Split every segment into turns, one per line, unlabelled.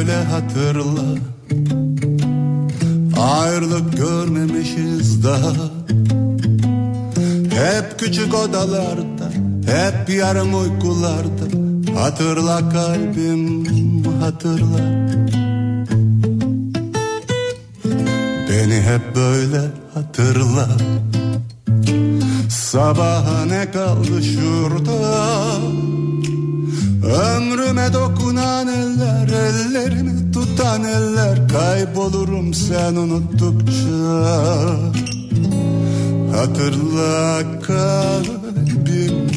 böyle hatırla. Ayrılık görmemişiz daha. Hep küçük odalarda Hep yarım uykularda. Hatırla kalbim hatırla. Beni hep böyle hatırla. Sabaha ne kaldı şurada Ömrüme dokunan eller Ellerimi tutan eller Kaybolurum sen unuttukça. Hatırla kalbim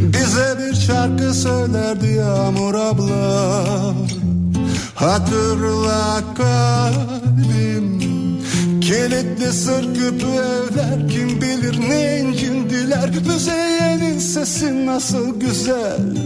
Bize bir şarkı söylerdi Yağmur abla. Hatırla kalbim Kilitli sır küpü evler Kim bilir ne incindiler Müzeyyenin sesi nasıl güzel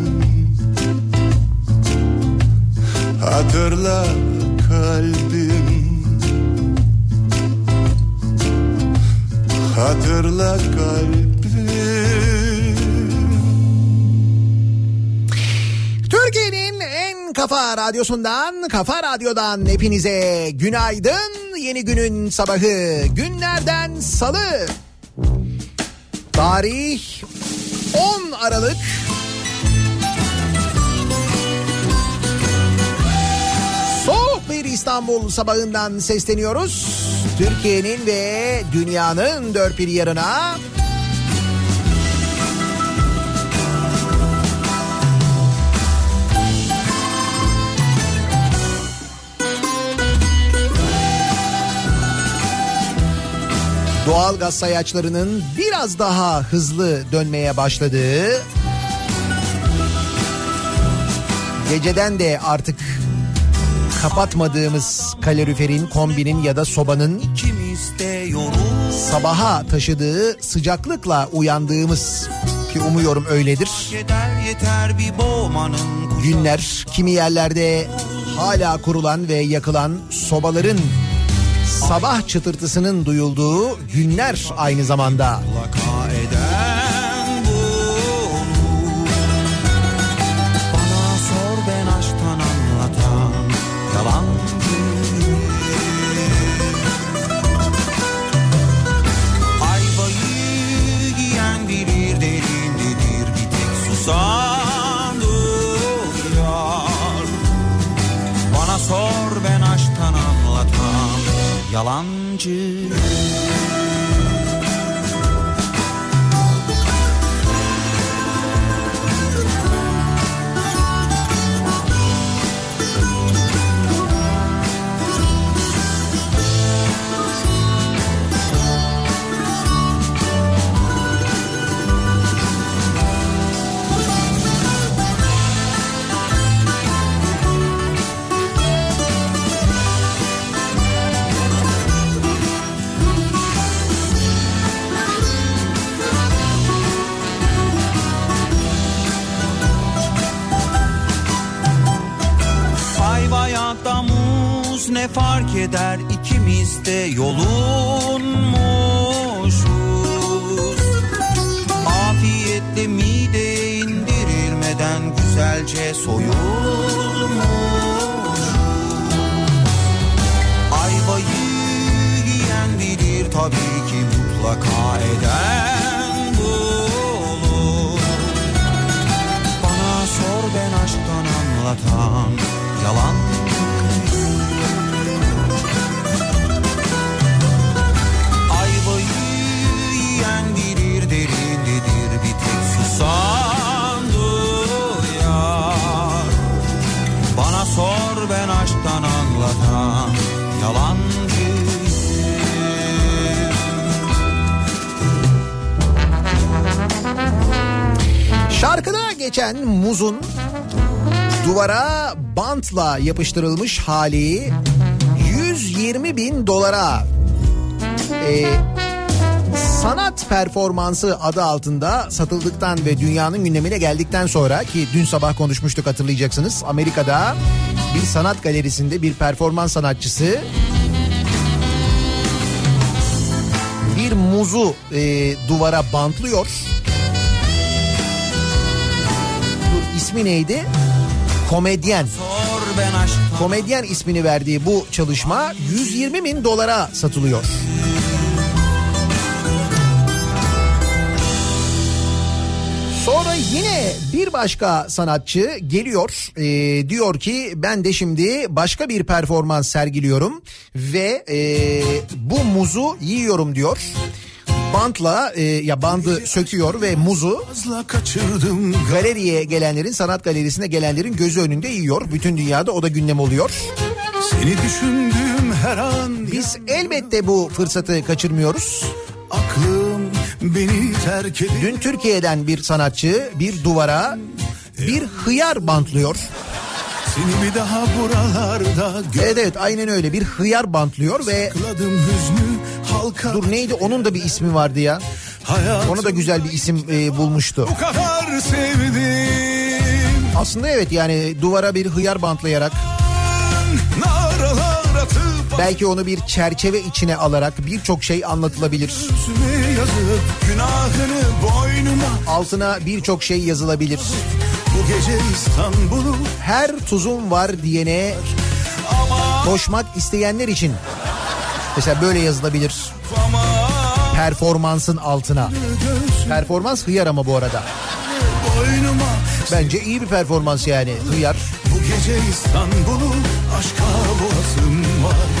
Hatırla kalbim Hatırla kalbim
Türkiye'nin en kafa radyosundan, kafa radyodan hepinize günaydın. Yeni günün sabahı günlerden salı. Tarih 10 Aralık. İstanbul sabahından sesleniyoruz. Türkiye'nin ve dünyanın dört bir yarına. doğal gaz sayaçlarının biraz daha hızlı dönmeye başladığı geceden de artık kapatmadığımız kaloriferin, kombinin ya da sobanın sabaha taşıdığı sıcaklıkla uyandığımız ki umuyorum öyledir. Günler kimi yerlerde hala kurulan ve yakılan sobaların sabah çıtırtısının duyulduğu günler aynı zamanda.
Bana yar Bana sor ben aşktan anlatan yalancı ikimiz de
Geçen muzun duvara bantla yapıştırılmış hali 120 bin dolara e, sanat performansı adı altında satıldıktan ve dünyanın gündemine geldikten sonra ki dün sabah konuşmuştuk hatırlayacaksınız Amerika'da bir sanat galerisinde bir performans sanatçısı bir muzu e, duvara bantlıyor. İsmi neydi? Komedyen. Komedyen ismini verdiği bu çalışma 120 bin dolara satılıyor. Sonra yine bir başka sanatçı geliyor e, diyor ki ben de şimdi başka bir performans sergiliyorum ve e, bu muzu yiyorum diyor. Bantla e, ya bandı söküyor ve muzu galeriye gelenlerin sanat galerisine gelenlerin gözü önünde yiyor. Bütün dünyada o da gündem oluyor.
Seni düşündüğüm her an
Biz elbette bu fırsatı kaçırmıyoruz.
Aklım beni terk edip
Dün Türkiye'den bir sanatçı bir duvara bir hıyar bantlıyor.
Seni bir daha buralarda
Evet evet aynen öyle bir hıyar bantlıyor ve
gökladım hüznü halka
dur neydi onun da bir ismi vardı ya. Ona da güzel bir isim e, bulmuştu.
bu kadar sevdim
Aslında evet yani duvara bir hıyar bantlayarak
atıp
belki onu bir çerçeve içine alarak birçok şey anlatılabilir.
Yazıp
Altına birçok şey yazılabilir.
Bu gece İstanbul'u
Her tuzum var diyene koşmak isteyenler için mesela böyle yazılabilir performansın altına. Performans hıyar ama bu arada. Bence iyi bir performans yani hıyar.
Bu gece İstanbul'u aşka boğazım var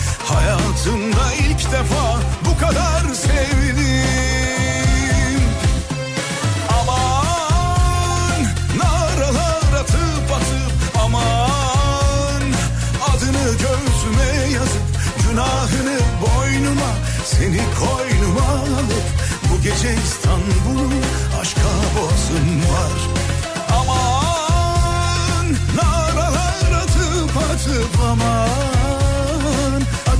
Hayatımda ilk defa bu kadar sevdim. Aman naralar atıp atıp aman. Adını göğsüme yazıp günahını boynuma Seni koynuma alıp bu gece İstanbul'u aşka boğazım var. Aman naralar atıp atıp aman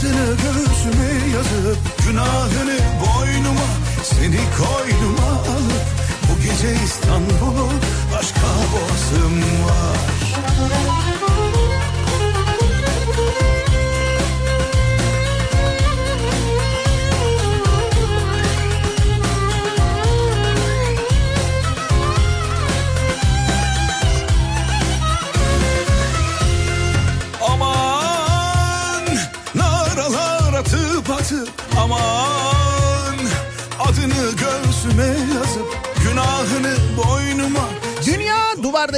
Adını göğsüme yazıp günahını boynuma Seni koynuma alıp bu gece İstanbul'u aşka boğazım var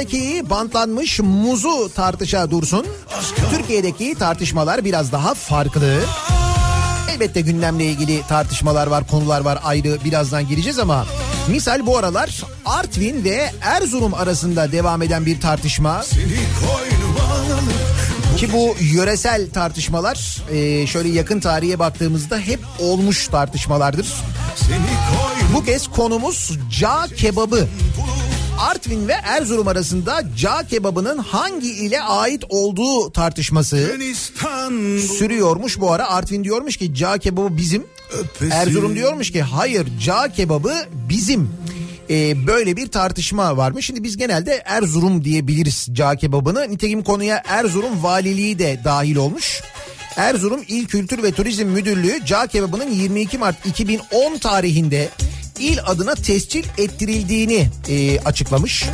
duvardaki bantlanmış muzu tartışa dursun. Türkiye'deki tartışmalar biraz daha farklı. Elbette gündemle ilgili tartışmalar var, konular var ayrı birazdan gireceğiz ama misal bu aralar Artvin ve Erzurum arasında devam eden bir tartışma. Ki bu yöresel tartışmalar e, şöyle yakın tarihe baktığımızda hep olmuş tartışmalardır. Bu kez konumuz cağ kebabı. Artvin ve Erzurum arasında cağ kebabının hangi ile ait olduğu tartışması sürüyormuş bu ara. Artvin diyormuş ki cağ kebabı bizim.
Öpesin.
Erzurum diyormuş ki hayır cağ kebabı bizim. Ee, böyle bir tartışma varmış. Şimdi biz genelde Erzurum diyebiliriz cağ kebabını. Nitekim konuya Erzurum valiliği de dahil olmuş. Erzurum İl Kültür ve Turizm Müdürlüğü cağ kebabının 22 Mart 2010 tarihinde il adına tescil ettirildiğini e, açıklamış.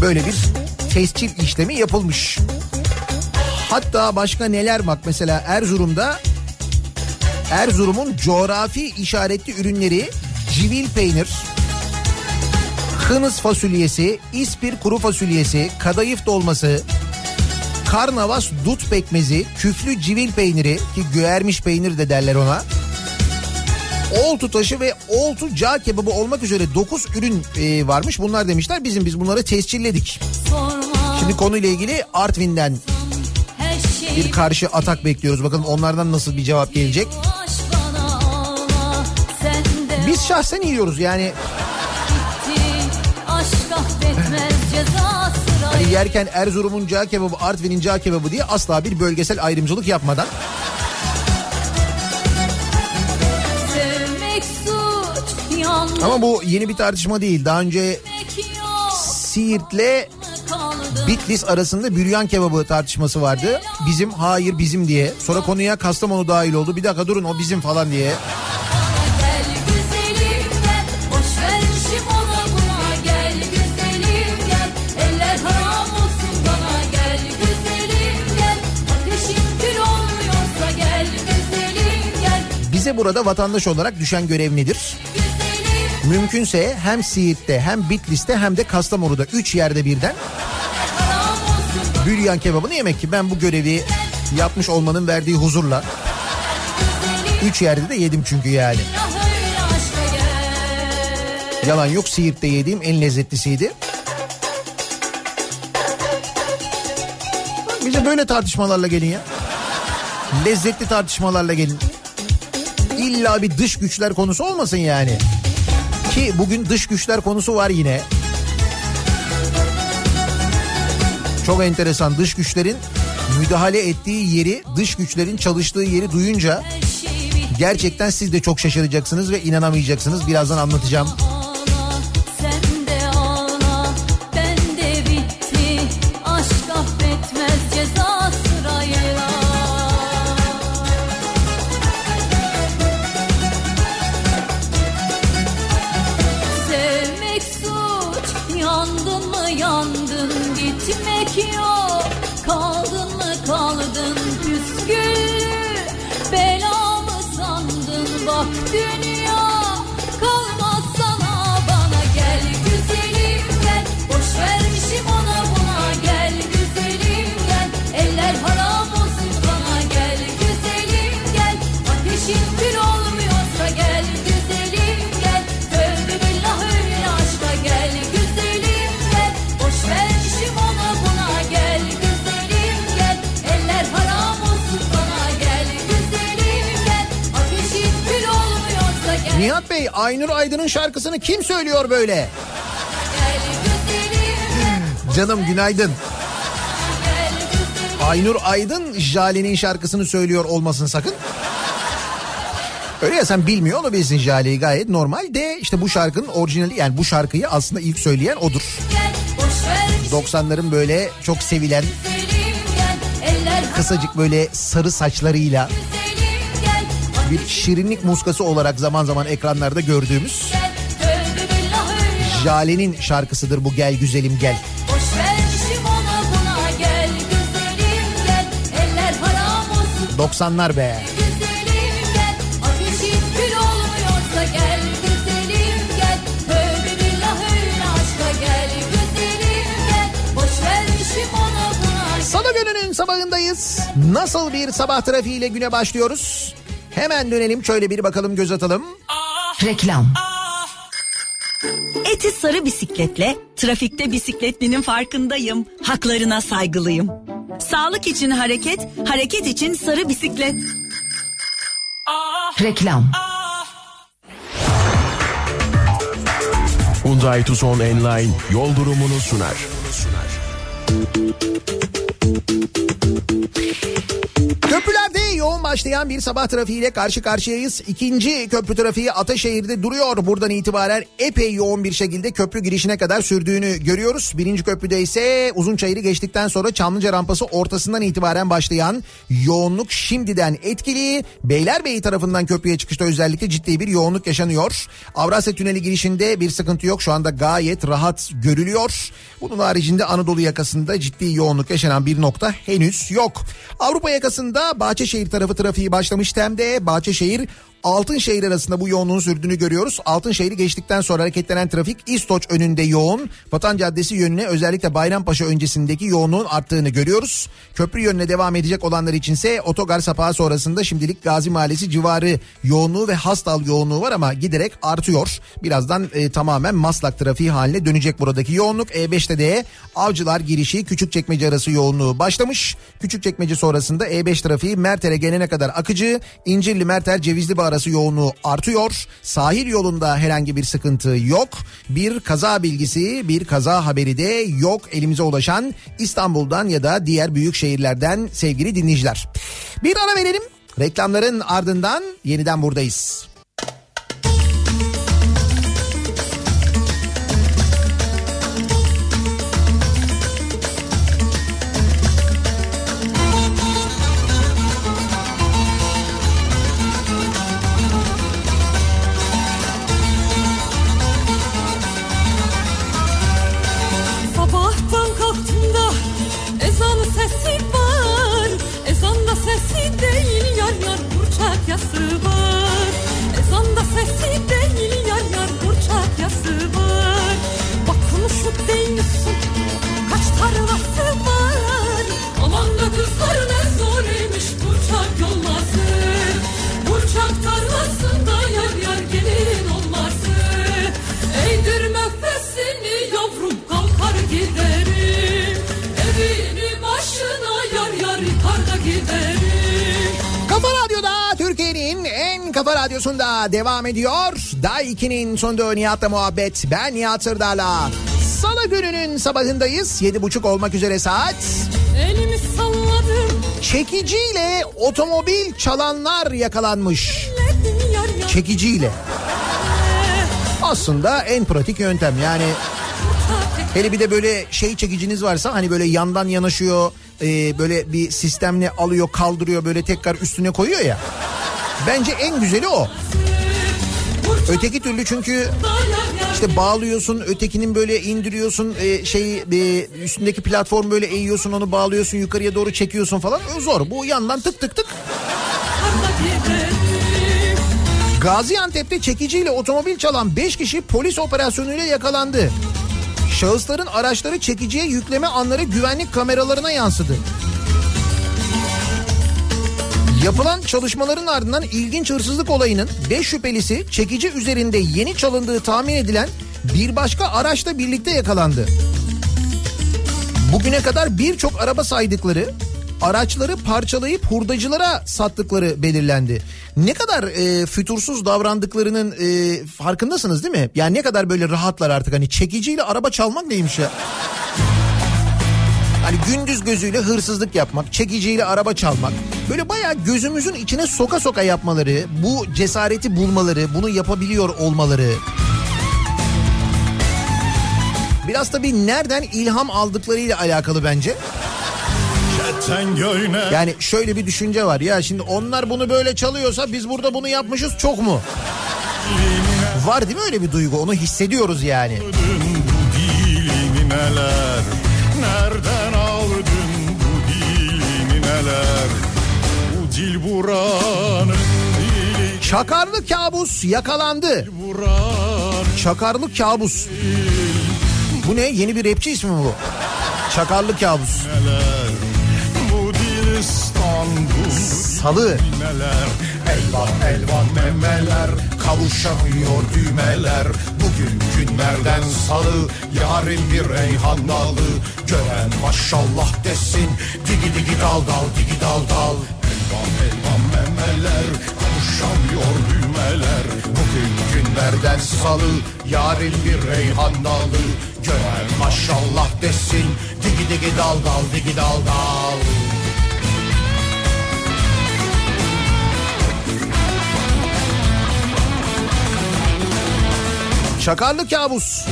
Böyle bir tescil işlemi yapılmış. Hatta başka neler bak mesela Erzurum'da Erzurum'un coğrafi işaretli ürünleri civil peynir, hınız fasulyesi, ispir kuru fasulyesi, kadayıf dolması, karnavas dut pekmezi, küflü civil peyniri ki göğermiş peynir de derler ona. Oltu taşı ve oltu cağ kebabı olmak üzere 9 ürün e, varmış. Bunlar demişler bizim biz bunları tescilledik. Şimdi konuyla ilgili Artvin'den
şey
bir karşı atak bekliyoruz. Bakalım onlardan nasıl bir cevap gelecek. Biz şahsen yiyoruz yani hani yerken Erzurum'un cağ kebabı Artvin'in cağ kebabı diye asla bir bölgesel ayrımcılık yapmadan ama bu yeni bir tartışma değil. Daha önce Siirt'le Bitlis arasında büryan kebabı tartışması vardı. Bizim hayır bizim diye. Sonra konuya Kastamonu dahil oldu. Bir dakika durun o bizim falan diye. Bize burada vatandaş olarak düşen görev nedir? Mümkünse hem Siirt'te hem Bitlis'te hem de Kastamonu'da 3 yerde birden büryan kebabını yemek ki ben bu görevi yapmış olmanın verdiği huzurla 3 yerde de yedim çünkü yani. Yalan yok Siirt'te yediğim en lezzetlisiydi. Bize böyle tartışmalarla gelin ya. Lezzetli tartışmalarla gelin. İlla bir dış güçler konusu olmasın yani. Ki bugün dış güçler konusu var yine. Çok enteresan dış güçlerin müdahale ettiği yeri, dış güçlerin çalıştığı yeri duyunca gerçekten siz de çok şaşıracaksınız ve inanamayacaksınız. Birazdan anlatacağım. Nihat Bey Aynur Aydın'ın şarkısını kim söylüyor böyle? Canım günaydın. Aynur Aydın Jale'nin şarkısını söylüyor olmasın sakın. Öyle ya sen bilmiyor olabilirsin Jale'yi gayet normal de işte bu şarkının orijinali yani bu şarkıyı aslında ilk söyleyen odur.
gel boş vermişim
90'ların böyle çok sevilen kısacık böyle sarı saçlarıyla
güzelim
bir şirinlik muskası olarak zaman zaman ekranlarda gördüğümüz Jale'nin şarkısıdır bu Gel Güzelim Gel.
buna gel. Güzelim gel. Eller haram olsun.
90'lar be.
gel.
Gününün sabahındayız. Nasıl bir sabah trafiğiyle güne başlıyoruz? Hemen dönelim şöyle bir bakalım göz atalım.
Reklam.
Eti sarı bisikletle trafikte bisikletlinin farkındayım. Haklarına saygılıyım. Sağlık için hareket, hareket için sarı bisiklet.
Reklam.
Hyundai Tucson Enline yol durumunu sunar.
Köprülerde yoğun başlayan bir sabah trafiğiyle karşı karşıyayız. İkinci köprü trafiği Ataşehir'de duruyor. Buradan itibaren epey yoğun bir şekilde köprü girişine kadar sürdüğünü görüyoruz. Birinci köprüde ise Uzunçayır'ı geçtikten sonra Çamlıca rampası ortasından itibaren başlayan yoğunluk şimdiden etkili. Beylerbeyi tarafından köprüye çıkışta özellikle ciddi bir yoğunluk yaşanıyor. Avrasya Tüneli girişinde bir sıkıntı yok. Şu anda gayet rahat görülüyor. Bunun haricinde Anadolu yakasında ciddi yoğunluk yaşanan bir nokta henüz yok. Avrupa yakasında Bahçeşehir tarafı trafiği başlamış hem de Bahçeşehir Altınşehir arasında bu yoğunluğun sürdüğünü görüyoruz. Altınşehir'i geçtikten sonra hareketlenen trafik İstoç önünde yoğun. Vatan Caddesi yönüne özellikle Bayrampaşa öncesindeki yoğunluğun arttığını görüyoruz. Köprü yönüne devam edecek olanlar içinse otogar sapağı sonrasında şimdilik Gazi Mahallesi civarı yoğunluğu ve Hastal yoğunluğu var ama giderek artıyor. Birazdan e, tamamen Maslak trafiği haline dönecek buradaki yoğunluk. E5'te de Avcılar girişi Küçükçekmece arası yoğunluğu başlamış. Küçükçekmece sonrasında E5 trafiği Merter'e gelene kadar akıcı. İncirli Merter Cevizli Bağ arası yoğunluğu artıyor. Sahil yolunda herhangi bir sıkıntı yok. Bir kaza bilgisi, bir kaza haberi de yok elimize ulaşan İstanbul'dan ya da diğer büyük şehirlerden sevgili dinleyiciler. Bir ara verelim. Reklamların ardından yeniden buradayız.
Just through.
Kafa radyosunda devam ediyor. Day 2'nin sonunda Nihat'la muhabbet. Ben Nihat Sırdar'la. Salı gününün sabahındayız. 7.30 olmak üzere saat.
Elimi salladım
Çekiciyle otomobil çalanlar yakalanmış. Çekiciyle. Aslında en pratik yöntem yani hele bir de böyle şey çekiciniz varsa hani böyle yandan yanaşıyor e, böyle bir sistemle alıyor kaldırıyor böyle tekrar üstüne koyuyor ya. Bence en güzeli o. Öteki türlü çünkü işte bağlıyorsun ötekinin böyle indiriyorsun e, şeyi e, üstündeki platform böyle eğiyorsun onu bağlıyorsun yukarıya doğru çekiyorsun falan o zor. Bu yandan tık tık tık Gaziantep'te çekiciyle otomobil çalan 5 kişi polis operasyonuyla yakalandı. Şahısların araçları çekiciye yükleme anları güvenlik kameralarına yansıdı. Yapılan çalışmaların ardından ilginç hırsızlık olayının 5 şüphelisi çekici üzerinde yeni çalındığı tahmin edilen bir başka araçla birlikte yakalandı. Bugüne kadar birçok araba saydıkları araçları parçalayıp hurdacılara sattıkları belirlendi. Ne kadar e, fütursuz davrandıklarının e, farkındasınız değil mi? Yani ne kadar böyle rahatlar artık hani çekiciyle araba çalmak neymiş ya? Hani gündüz gözüyle hırsızlık yapmak, çekiciyle araba çalmak. Böyle bayağı gözümüzün içine soka soka yapmaları, bu cesareti bulmaları, bunu yapabiliyor olmaları. Biraz tabii nereden ilham aldıklarıyla alakalı bence. Yani şöyle bir düşünce var ya şimdi onlar bunu böyle çalıyorsa biz burada bunu yapmışız çok mu? Var değil mi öyle bir duygu onu hissediyoruz yani.
bu
Çakarlı kabus yakalandı. Çakarlı kabus. Bu ne yeni bir rapçi ismi mi bu? Çakarlı kabus. Salı.
Elvan elvan memeler Kavuşamıyor düğmeler Bugün günlerden salı Yarın bir reyhan dalı Gören maşallah desin Digi digi dal dal digi dal dal Elvan elvan memeler Kavuşamıyor düğmeler Bugün günlerden salı. Yarın bir reyhan dalı Gören maşallah desin. Digi digi dal dal digi dal dal.
Çakarlı kabus.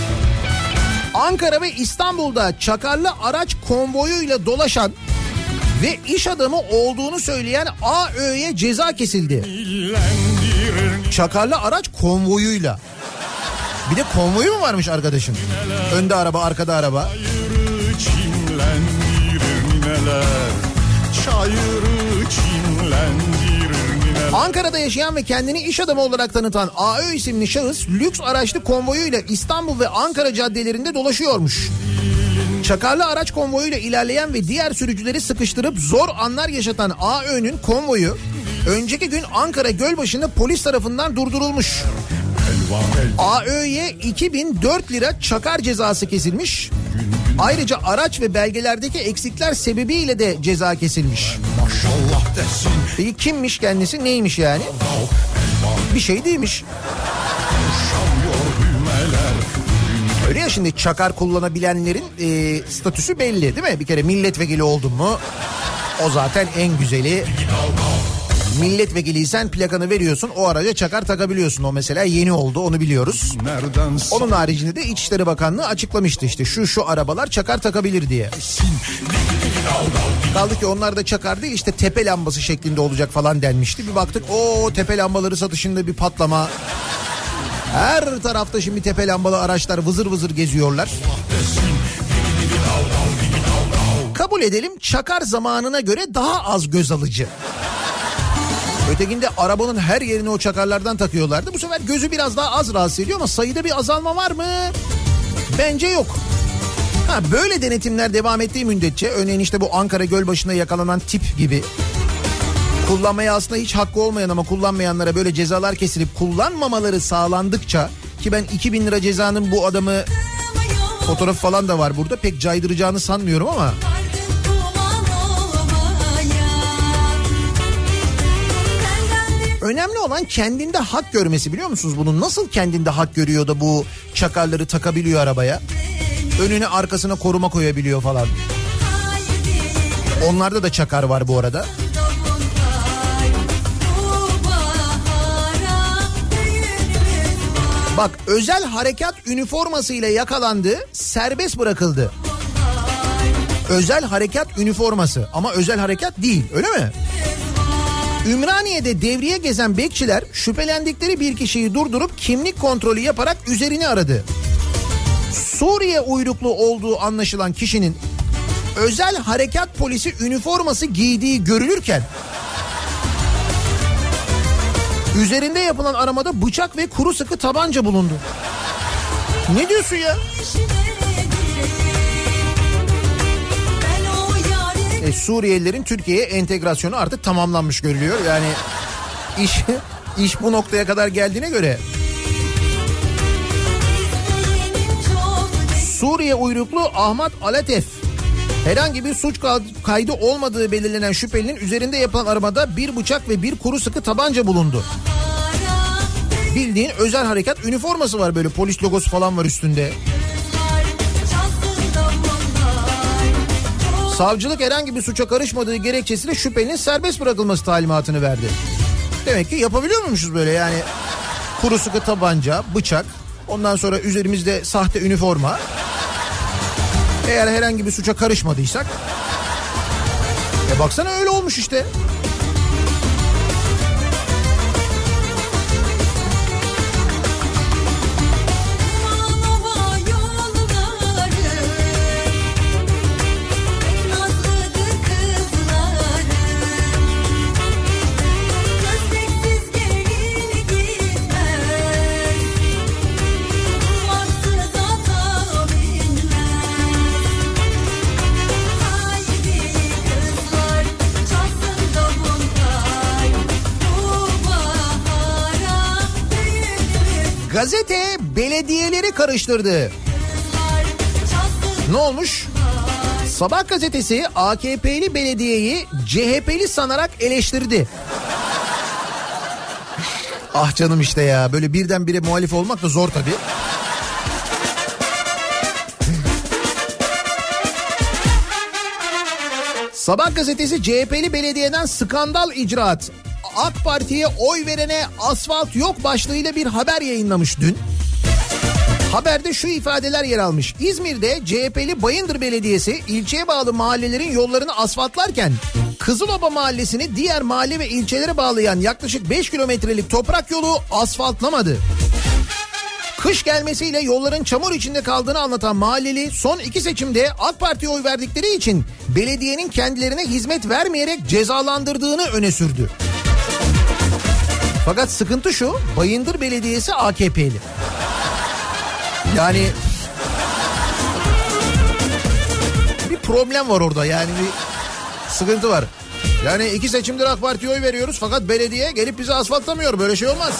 Ankara ve İstanbul'da çakarlı araç konvoyuyla dolaşan ve iş adamı olduğunu söyleyen AÖ'ye ceza kesildi. Çakarlı araç konvoyuyla. Bir de konvoyu mu varmış arkadaşın? Önde araba, arkada araba. Ankara'da yaşayan ve kendini iş adamı olarak tanıtan AÖ isimli şahıs lüks araçlı konvoyuyla İstanbul ve Ankara caddelerinde dolaşıyormuş. Çakarlı araç konvoyuyla ilerleyen ve diğer sürücüleri sıkıştırıp zor anlar yaşatan AÖ'nün konvoyu önceki gün Ankara Gölbaşı'nda polis tarafından durdurulmuş. AÖ'ye 2004 lira çakar cezası kesilmiş. Ayrıca araç ve belgelerdeki eksikler sebebiyle de ceza kesilmiş. Peki kimmiş kendisi neymiş yani? Bir şey değilmiş. Öyle ya şimdi çakar kullanabilenlerin e, statüsü belli değil mi? Bir kere milletvekili oldun mu o zaten en güzeli. Milletvekiliysen plakanı veriyorsun o araca çakar takabiliyorsun. O mesela yeni oldu onu biliyoruz. Onun haricinde de İçişleri Bakanlığı açıklamıştı işte şu şu arabalar çakar takabilir diye. Kaldı ki onlar da çakar değil işte tepe lambası şeklinde olacak falan denmişti. Bir baktık o tepe lambaları satışında bir patlama. Her tarafta şimdi tepe lambalı araçlar vızır vızır geziyorlar. Kabul edelim çakar zamanına göre daha az göz alıcı. Ötekinde arabanın her yerine o çakarlardan takıyorlardı. Bu sefer gözü biraz daha az rahatsız ediyor ama sayıda bir azalma var mı? Bence yok. Ha böyle denetimler devam ettiği müddetçe örneğin işte bu Ankara Gölbaşı'nda yakalanan tip gibi kullanmaya aslında hiç hakkı olmayan ama kullanmayanlara böyle cezalar kesilip kullanmamaları sağlandıkça ki ben 2000 lira cezanın bu adamı fotoğraf falan da var burada pek caydıracağını sanmıyorum ama Önemli olan kendinde hak görmesi biliyor musunuz bunu? Nasıl kendinde hak görüyor da bu çakarları takabiliyor arabaya? Önüne arkasına koruma koyabiliyor falan. Onlarda da çakar var bu arada. Bak özel harekat üniformasıyla yakalandı, serbest bırakıldı. Özel harekat üniforması ama özel harekat değil öyle mi? Ümraniye'de devriye gezen bekçiler şüphelendikleri bir kişiyi durdurup kimlik kontrolü yaparak üzerini aradı. Suriye uyruklu olduğu anlaşılan kişinin özel harekat polisi üniforması giydiği görülürken üzerinde yapılan aramada bıçak ve kuru sıkı tabanca bulundu. Ne diyorsun ya? E, Suriyelilerin Türkiye'ye entegrasyonu artık tamamlanmış görülüyor. Yani iş iş bu noktaya kadar geldiğine göre Suriye uyruklu Ahmet Alatef herhangi bir suç kaydı olmadığı belirlenen şüphelinin üzerinde yapılan aramada bir bıçak ve bir kuru sıkı tabanca bulundu. Bildiğin özel harekat üniforması var böyle polis logosu falan var üstünde. Savcılık herhangi bir suça karışmadığı gerekçesiyle şüphelinin serbest bırakılması talimatını verdi. Demek ki yapabiliyor muymuşuz böyle yani kuru sıkı tabanca, bıçak, ondan sonra üzerimizde sahte üniforma. Eğer herhangi bir suça karışmadıysak. E baksana öyle olmuş işte. Gazete belediyeleri karıştırdı. Ne olmuş? Sabah gazetesi AKP'li belediyeyi CHP'li sanarak eleştirdi. ah canım işte ya böyle birdenbire muhalif olmak da zor tabii. Sabah gazetesi CHP'li belediyeden skandal icraat. AK Parti'ye oy verene asfalt yok başlığıyla bir haber yayınlamış dün. Haberde şu ifadeler yer almış. İzmir'de CHP'li Bayındır Belediyesi ilçeye bağlı mahallelerin yollarını asfaltlarken Kızıloba Mahallesi'ni diğer mahalle ve ilçelere bağlayan yaklaşık 5 kilometrelik toprak yolu asfaltlamadı. Kış gelmesiyle yolların çamur içinde kaldığını anlatan mahalleli son iki seçimde AK Parti'ye oy verdikleri için belediyenin kendilerine hizmet vermeyerek cezalandırdığını öne sürdü. Fakat sıkıntı şu Bayındır Belediyesi AKP'li. Yani bir problem var orada yani bir sıkıntı var. Yani iki seçimdir AK Parti'ye oy veriyoruz fakat belediye gelip bizi asfaltlamıyor böyle şey olmaz.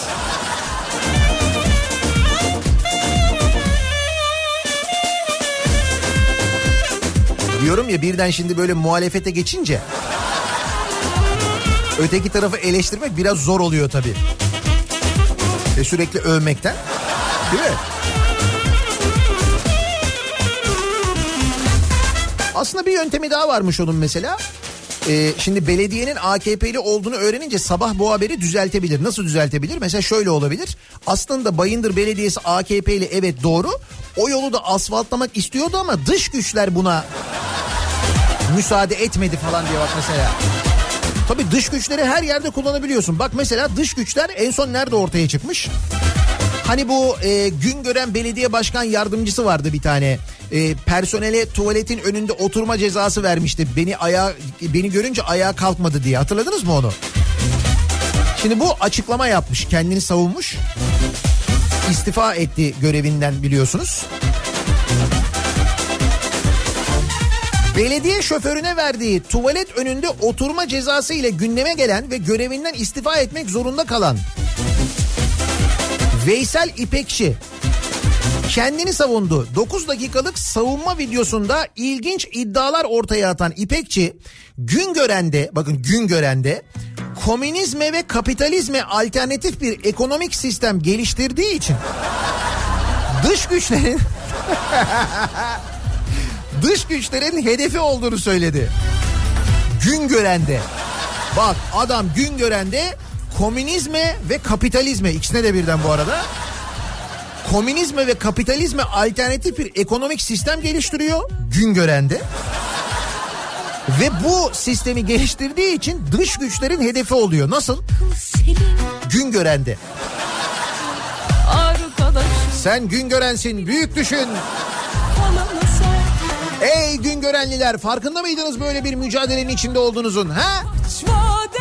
Diyorum ya birden şimdi böyle muhalefete geçince öteki tarafı eleştirmek biraz zor oluyor tabii. Ve sürekli övmekten. Değil mi? Aslında bir yöntemi daha varmış onun mesela. Ee, şimdi belediyenin AKP'li olduğunu öğrenince sabah bu haberi düzeltebilir. Nasıl düzeltebilir? Mesela şöyle olabilir. Aslında Bayındır Belediyesi AKP'li evet doğru. O yolu da asfaltlamak istiyordu ama dış güçler buna müsaade etmedi falan diye bak mesela. Tabii dış güçleri her yerde kullanabiliyorsun. Bak mesela dış güçler en son nerede ortaya çıkmış? Hani bu e, gün gören belediye başkan yardımcısı vardı bir tane. E, personele tuvaletin önünde oturma cezası vermişti. Beni ayağa beni görünce ayağa kalkmadı diye. Hatırladınız mı onu? Şimdi bu açıklama yapmış, kendini savunmuş. İstifa etti görevinden biliyorsunuz. Belediye şoförüne verdiği tuvalet önünde oturma cezası ile gündeme gelen ve görevinden istifa etmek zorunda kalan Veysel İpekçi kendini savundu. 9 dakikalık savunma videosunda ilginç iddialar ortaya atan İpekçi Güngören'de bakın Güngören'de komünizme ve kapitalizme alternatif bir ekonomik sistem geliştirdiği için dış güçlerin dış güçlerin hedefi olduğunu söyledi. Güngören'de. Bak adam Güngören'de komünizme ve kapitalizme ikisine de birden bu arada komünizme ve kapitalizme alternatif bir ekonomik sistem geliştiriyor Güngören'de. Ve bu sistemi geliştirdiği için dış güçlerin hedefi oluyor. Nasıl? Güngören'de.
Arkadaş
Sen Güngören'sin büyük düşün. Ey Güngörenliler farkında mıydınız böyle bir mücadelenin içinde olduğunuzun? Ha?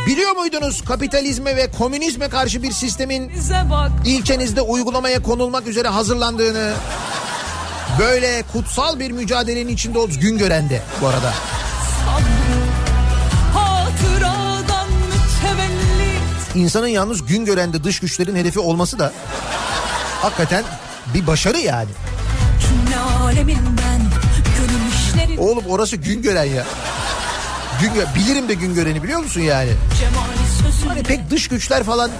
Biliyor muydunuz kapitalizme ve komünizme karşı bir sistemin ilçenizde uygulamaya konulmak üzere hazırlandığını böyle kutsal bir mücadelenin içinde olduğunuz Güngören'de bu arada. İnsanın yalnız Güngören'de dış güçlerin hedefi olması da hakikaten bir başarı yani.
Cümle işlerin
Oğlum orası Güngören ya. Güngö bilirim de Güngören'i biliyor musun yani? Hani pek dış güçler falan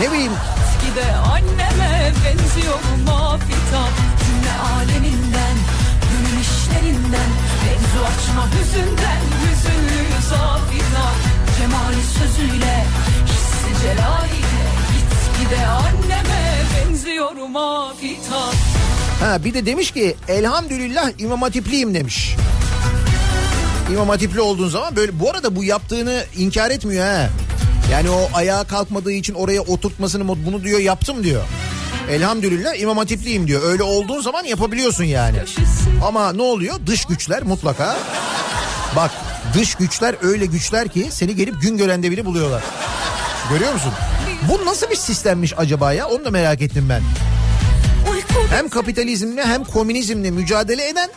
ne bileyim
Gide anneme benziyor mafita Cümle aleminden Gönül işlerinden Mevzu açma hüzünden Hüzünlü zafita Cemali sözüyle Hissi celaliyle Git gide anneme benziyor mafita
Ha bir de demiş ki elhamdülillah İmam Hatipliyim demiş. İmam Hatipli olduğun zaman böyle bu arada bu yaptığını inkar etmiyor ha. Yani o ayağa kalkmadığı için oraya oturtmasını bunu diyor yaptım diyor. Elhamdülillah İmam Hatipliyim diyor. Öyle olduğun zaman yapabiliyorsun yani. Ama ne oluyor? Dış güçler mutlaka. Bak dış güçler öyle güçler ki seni gelip gün görende biri buluyorlar. Görüyor musun? Bu nasıl bir sistemmiş acaba ya? Onu da merak ettim ben. Hem kapitalizmle hem komünizmle mücadele eden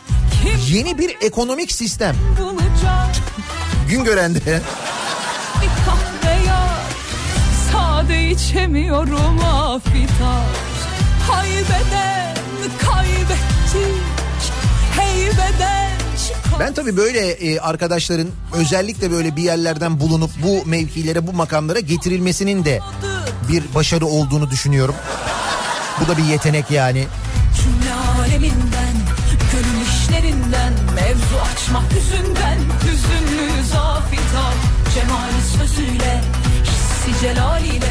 yeni bir ekonomik sistem. Güngören'de.
Sade içemiyorum afita Haybeden kaybettik Heybeden
Ben tabii böyle e, arkadaşların özellikle böyle bir yerlerden bulunup bu mevkilere bu makamlara getirilmesinin de bir başarı olduğunu düşünüyorum. Bu da bir yetenek yani.
Cümle aleminden Gönül işlerinden Mevzu açmak yüzünden Hüzünlü zafita Cemali sözüyle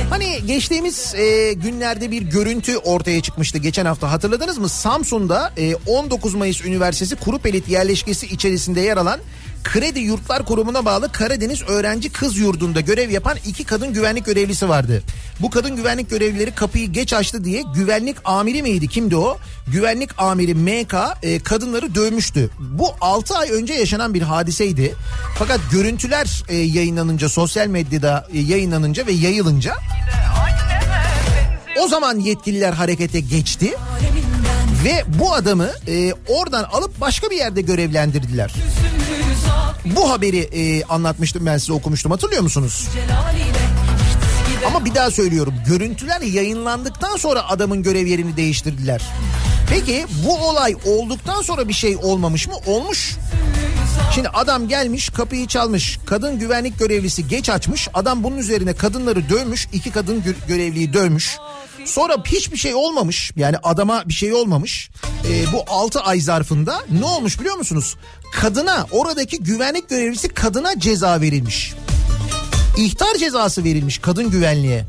Hani geçtiğimiz e, günlerde bir görüntü ortaya çıkmıştı geçen hafta hatırladınız mı? Samsun'da e, 19 Mayıs Üniversitesi Kurupelit yerleşkesi içerisinde yer alan Kredi Yurtlar Kurumu'na bağlı Karadeniz Öğrenci Kız Yurdu'nda görev yapan iki kadın güvenlik görevlisi vardı. Bu kadın güvenlik görevlileri kapıyı geç açtı diye güvenlik amiri miydi kimdi o? Güvenlik amiri MK e, kadınları dövmüştü. Bu 6 ay önce yaşanan bir hadiseydi. Fakat görüntüler e, yayınlanınca sosyal medyada e, yayınlanınca ve yayılınca o zaman yetkililer harekete geçti ve bu adamı e, oradan alıp başka bir yerde görevlendirdiler. Bu haberi e, anlatmıştım ben size okumuştum hatırlıyor musunuz? Ama bir daha söylüyorum görüntüler yayınlandıktan sonra adamın görev yerini değiştirdiler. Peki bu olay olduktan sonra bir şey olmamış mı? Olmuş. Şimdi adam gelmiş kapıyı çalmış. Kadın güvenlik görevlisi geç açmış. Adam bunun üzerine kadınları dövmüş. iki kadın gö- görevliyi dövmüş. Sonra hiçbir şey olmamış. Yani adama bir şey olmamış. Ee, bu 6 ay zarfında ne olmuş biliyor musunuz? Kadına oradaki güvenlik görevlisi kadına ceza verilmiş. İhtar cezası verilmiş kadın güvenliğe.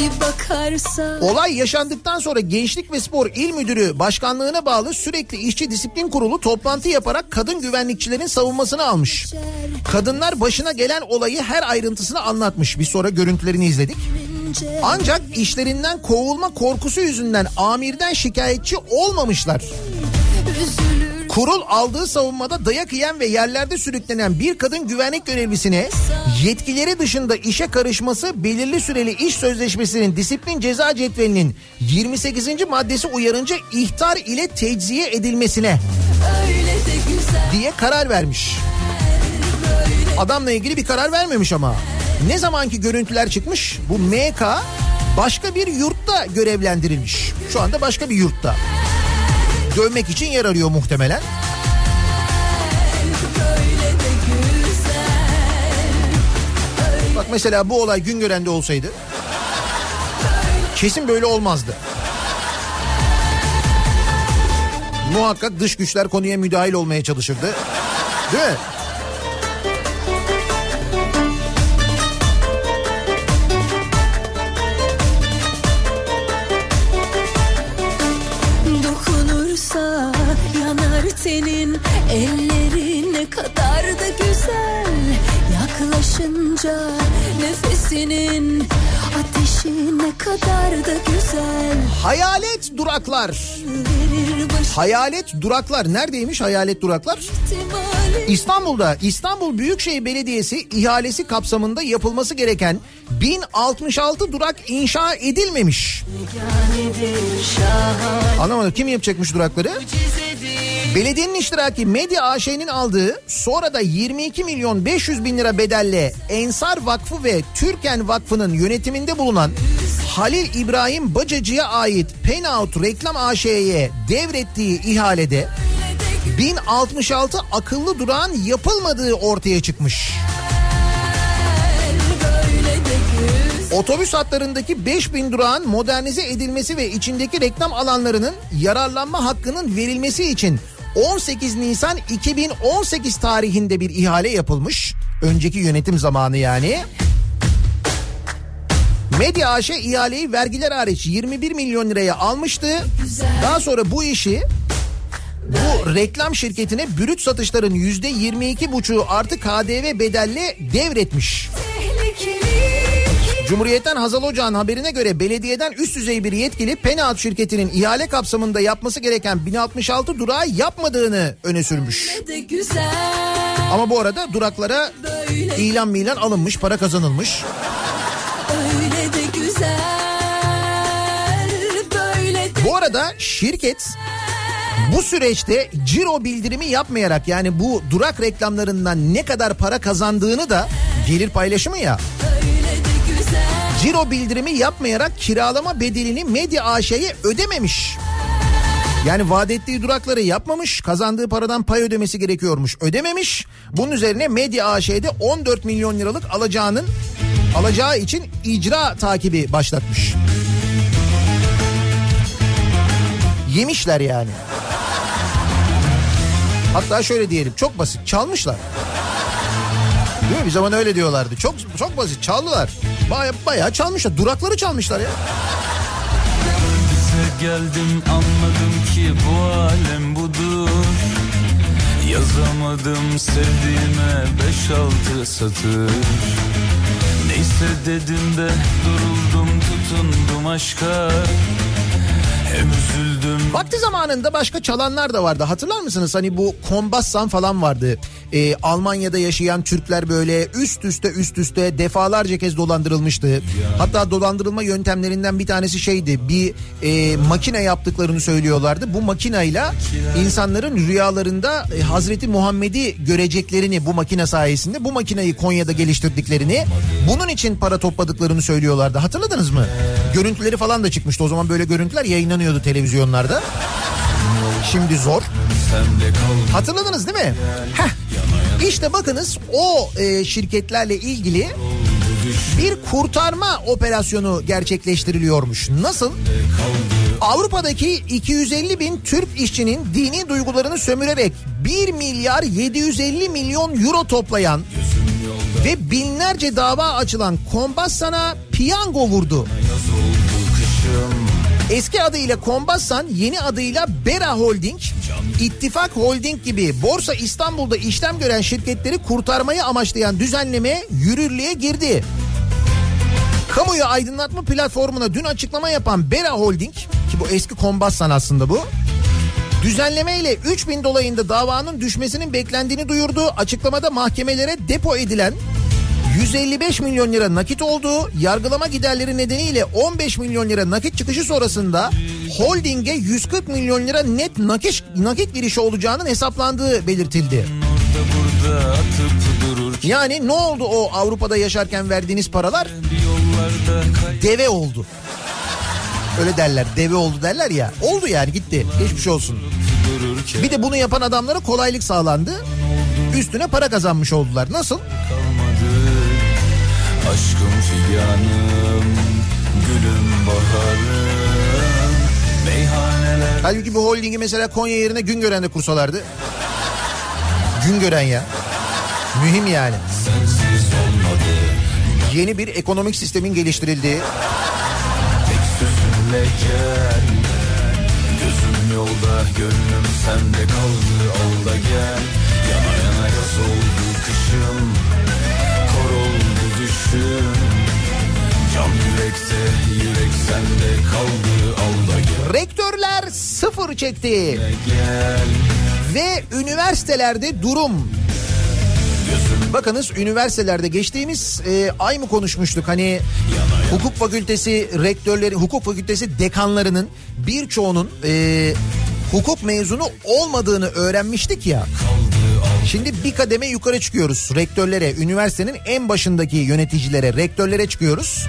Bir bakarsa
Olay yaşandıktan sonra Gençlik ve Spor İl Müdürü başkanlığına bağlı sürekli işçi disiplin kurulu toplantı yaparak kadın güvenlikçilerin savunmasını almış. Kadınlar başına gelen olayı her ayrıntısını anlatmış. Bir sonra görüntülerini izledik. Ancak işlerinden kovulma korkusu yüzünden amirden şikayetçi olmamışlar.
üzülür
Kurul aldığı savunmada dayak yiyen ve yerlerde sürüklenen bir kadın güvenlik görevlisine yetkileri dışında işe karışması belirli süreli iş sözleşmesinin disiplin ceza cetvelinin 28. maddesi uyarınca ihtar ile tecziye edilmesine diye karar vermiş. Adamla ilgili bir karar vermemiş ama. Ne zamanki görüntüler çıkmış bu MK başka bir yurtta görevlendirilmiş. Şu anda başka bir yurtta. Dövmek için yer arıyor muhtemelen. Bak mesela bu olay Güngören'de olsaydı kesin böyle olmazdı. Muhakkak dış güçler konuya müdahil olmaya çalışırdı. Değil mi?
Yaklaşınca nefesinin ateşi ne kadar da güzel
Hayalet duraklar. Hayalet duraklar neredeymiş hayalet duraklar? İstanbul'da İstanbul Büyükşehir Belediyesi ihalesi kapsamında yapılması gereken 1066 durak inşa edilmemiş. Anlamadım kim yapacakmış durakları? Belediyenin iştiraki Medya AŞ'nin aldığı sonra da 22 milyon 500 bin lira bedelle Ensar Vakfı ve Türken Vakfı'nın yönetiminde bulunan Halil İbrahim Bacacı'ya ait Penout Reklam AŞ'ye devrettiği ihalede 1066 akıllı durağın yapılmadığı ortaya çıkmış. Otobüs hatlarındaki 5000 durağın modernize edilmesi ve içindeki reklam alanlarının yararlanma hakkının verilmesi için 18 Nisan 2018 tarihinde bir ihale yapılmış. Önceki yönetim zamanı yani. Medya AŞ ihaleyi vergiler hariç 21 milyon liraya almıştı. Daha sonra bu işi bu reklam şirketine brüt satışların %22,5'u artı KDV bedelle devretmiş. Cumhuriyet'ten Hazal Ocağ'ın haberine göre belediyeden üst düzey bir yetkili Penalt şirketinin ihale kapsamında yapması gereken 1066 durağı yapmadığını öne sürmüş. Ama bu arada duraklara
böyle
ilan milan alınmış, para kazanılmış.
öyle de güzel böyle de
Bu arada şirket bu süreçte ciro bildirimi yapmayarak yani bu durak reklamlarından ne kadar para kazandığını da gelir paylaşımı ya Ciro bildirimi yapmayarak kiralama bedelini Medya AŞ'ye ödememiş. Yani vaat ettiği durakları yapmamış, kazandığı paradan pay ödemesi gerekiyormuş, ödememiş. Bunun üzerine Medya AŞ'de 14 milyon liralık alacağının alacağı için icra takibi başlatmış. Yemişler yani. Hatta şöyle diyelim çok basit çalmışlar. Değil mi? Bir zaman öyle diyorlardı. Çok çok basit çaldılar. Baya, bayağı çalmışlar. Durakları çalmışlar ya.
Geldim anladım ki bu alem budur Yazamadım sevdiğime beş altı satır Neyse dedim de duruldum tutundum aşka
Vakti zamanında başka çalanlar da vardı. Hatırlar mısınız? Hani bu Kombassan falan vardı. Ee, Almanya'da yaşayan Türkler böyle üst üste üst üste defalarca kez dolandırılmıştı. Hatta dolandırılma yöntemlerinden bir tanesi şeydi. Bir e, makine yaptıklarını söylüyorlardı. Bu makinayla insanların rüyalarında e, Hazreti Muhammed'i göreceklerini bu makine sayesinde bu makineyi Konya'da geliştirdiklerini bunun için para topladıklarını söylüyorlardı. Hatırladınız mı? Görüntüleri falan da çıkmıştı. O zaman böyle görüntüler yayınlanıyordu televizyonlarda. Şimdi zor. Hatırladınız değil mi? Heh. İşte bakınız o e, şirketlerle ilgili bir kurtarma operasyonu gerçekleştiriliyormuş. Nasıl? Avrupa'daki 250 bin Türk işçinin dini duygularını sömürerek 1 milyar 750 milyon euro toplayan ve binlerce dava açılan Kombassan'a piyango vurdu. Eski adıyla Kombassan, yeni adıyla Bera Holding, İttifak Holding gibi Borsa İstanbul'da işlem gören şirketleri kurtarmayı amaçlayan düzenleme yürürlüğe girdi. Kamuyu aydınlatma platformuna dün açıklama yapan Bera Holding ki bu eski Kombassan aslında bu. Düzenlemeyle 3000 dolayında davanın düşmesinin beklendiğini duyurdu. Açıklamada mahkemelere depo edilen 155 milyon lira nakit olduğu, yargılama giderleri nedeniyle 15 milyon lira nakit çıkışı sonrasında holdinge 140 milyon lira net nakit, nakit girişi olacağının hesaplandığı belirtildi. Yani ne oldu o Avrupa'da yaşarken verdiğiniz paralar? Deve oldu. Öyle derler deve oldu derler ya. Oldu yani gitti. Geçmiş olsun. Bir de bunu yapan adamlara kolaylık sağlandı. Üstüne para kazanmış oldular. Nasıl?
kalmadı Aşkım figanım Gülüm baharım Meyhaneler
Halbuki bu holdingi mesela Konya yerine Güngören'de kursalardı. Güngören ya. Mühim yani. Yeni bir ekonomik sistemin geliştirildiği,
Tek sözünle gel Gözüm yolda gönlüm sende kaldı Al da gel Yana yana yaz oldu kışım Can yürekte yürek sende kaldı Al da gel.
Rektörler sıfır çekti.
Gel
ve üniversitelerde durum. Bakınız üniversitelerde geçtiğimiz e, ay mı konuşmuştuk? Hani hukuk fakültesi rektörleri, hukuk fakültesi dekanlarının birçoğunun e, hukuk mezunu olmadığını öğrenmiştik ya. Şimdi bir kademe yukarı çıkıyoruz rektörlere, üniversitenin en başındaki yöneticilere, rektörlere çıkıyoruz.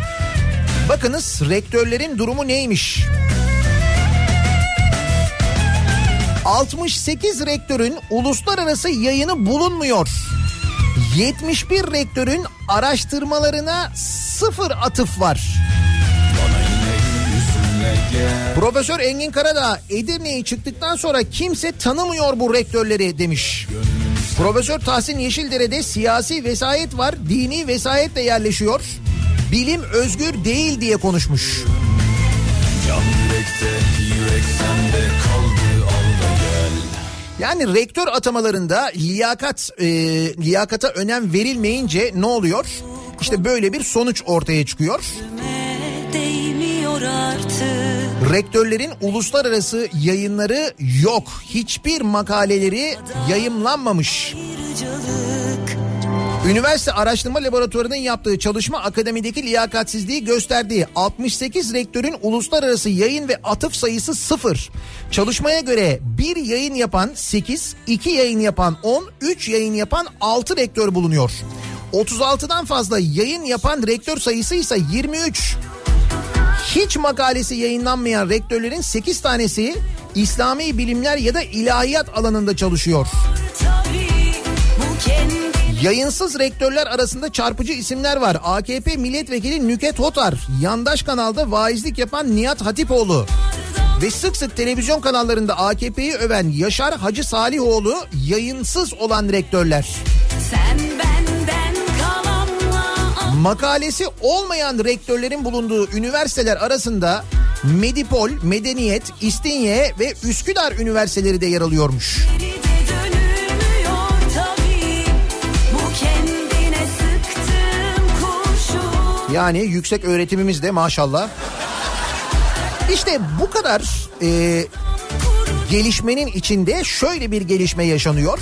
Bakınız rektörlerin durumu neymiş? 68 rektörün uluslararası yayını bulunmuyor. 71 rektörün araştırmalarına sıfır atıf var. Profesör Engin Karadağ Edirne'ye çıktıktan sonra kimse tanımıyor bu rektörleri demiş. Profesör Tahsin Yeşildere'de siyasi vesayet var, dini vesayetle yerleşiyor. Bilim özgür değil diye konuşmuş. Yani rektör atamalarında liyakat e, liyakata önem verilmeyince ne oluyor? İşte böyle bir sonuç ortaya çıkıyor.
Değmiyor artık
Rektörlerin uluslararası yayınları yok. Hiçbir makaleleri yayımlanmamış. Üniversite Araştırma Laboratuvarı'nın yaptığı çalışma akademideki liyakatsizliği gösterdiği 68 rektörün uluslararası yayın ve atıf sayısı sıfır. Çalışmaya göre bir yayın yapan 8, 2 yayın yapan 10, 3 yayın yapan 6 rektör bulunuyor. 36'dan fazla yayın yapan rektör sayısı ise 23. Hiç makalesi yayınlanmayan rektörlerin 8 tanesi İslami bilimler ya da ilahiyat alanında çalışıyor. Yayınsız rektörler arasında çarpıcı isimler var. AKP milletvekili Nüket Hotar, yandaş kanalda vaizlik yapan Nihat Hatipoğlu ve sık sık televizyon kanallarında AKP'yi öven Yaşar Hacı Salihoğlu yayınsız olan rektörler. Makalesi olmayan rektörlerin bulunduğu üniversiteler arasında Medipol, Medeniyet, İstinye ve Üsküdar üniversiteleri de yer alıyormuş. Yani yüksek öğretimimiz de maşallah. İşte bu kadar e, gelişmenin içinde şöyle bir gelişme yaşanıyor.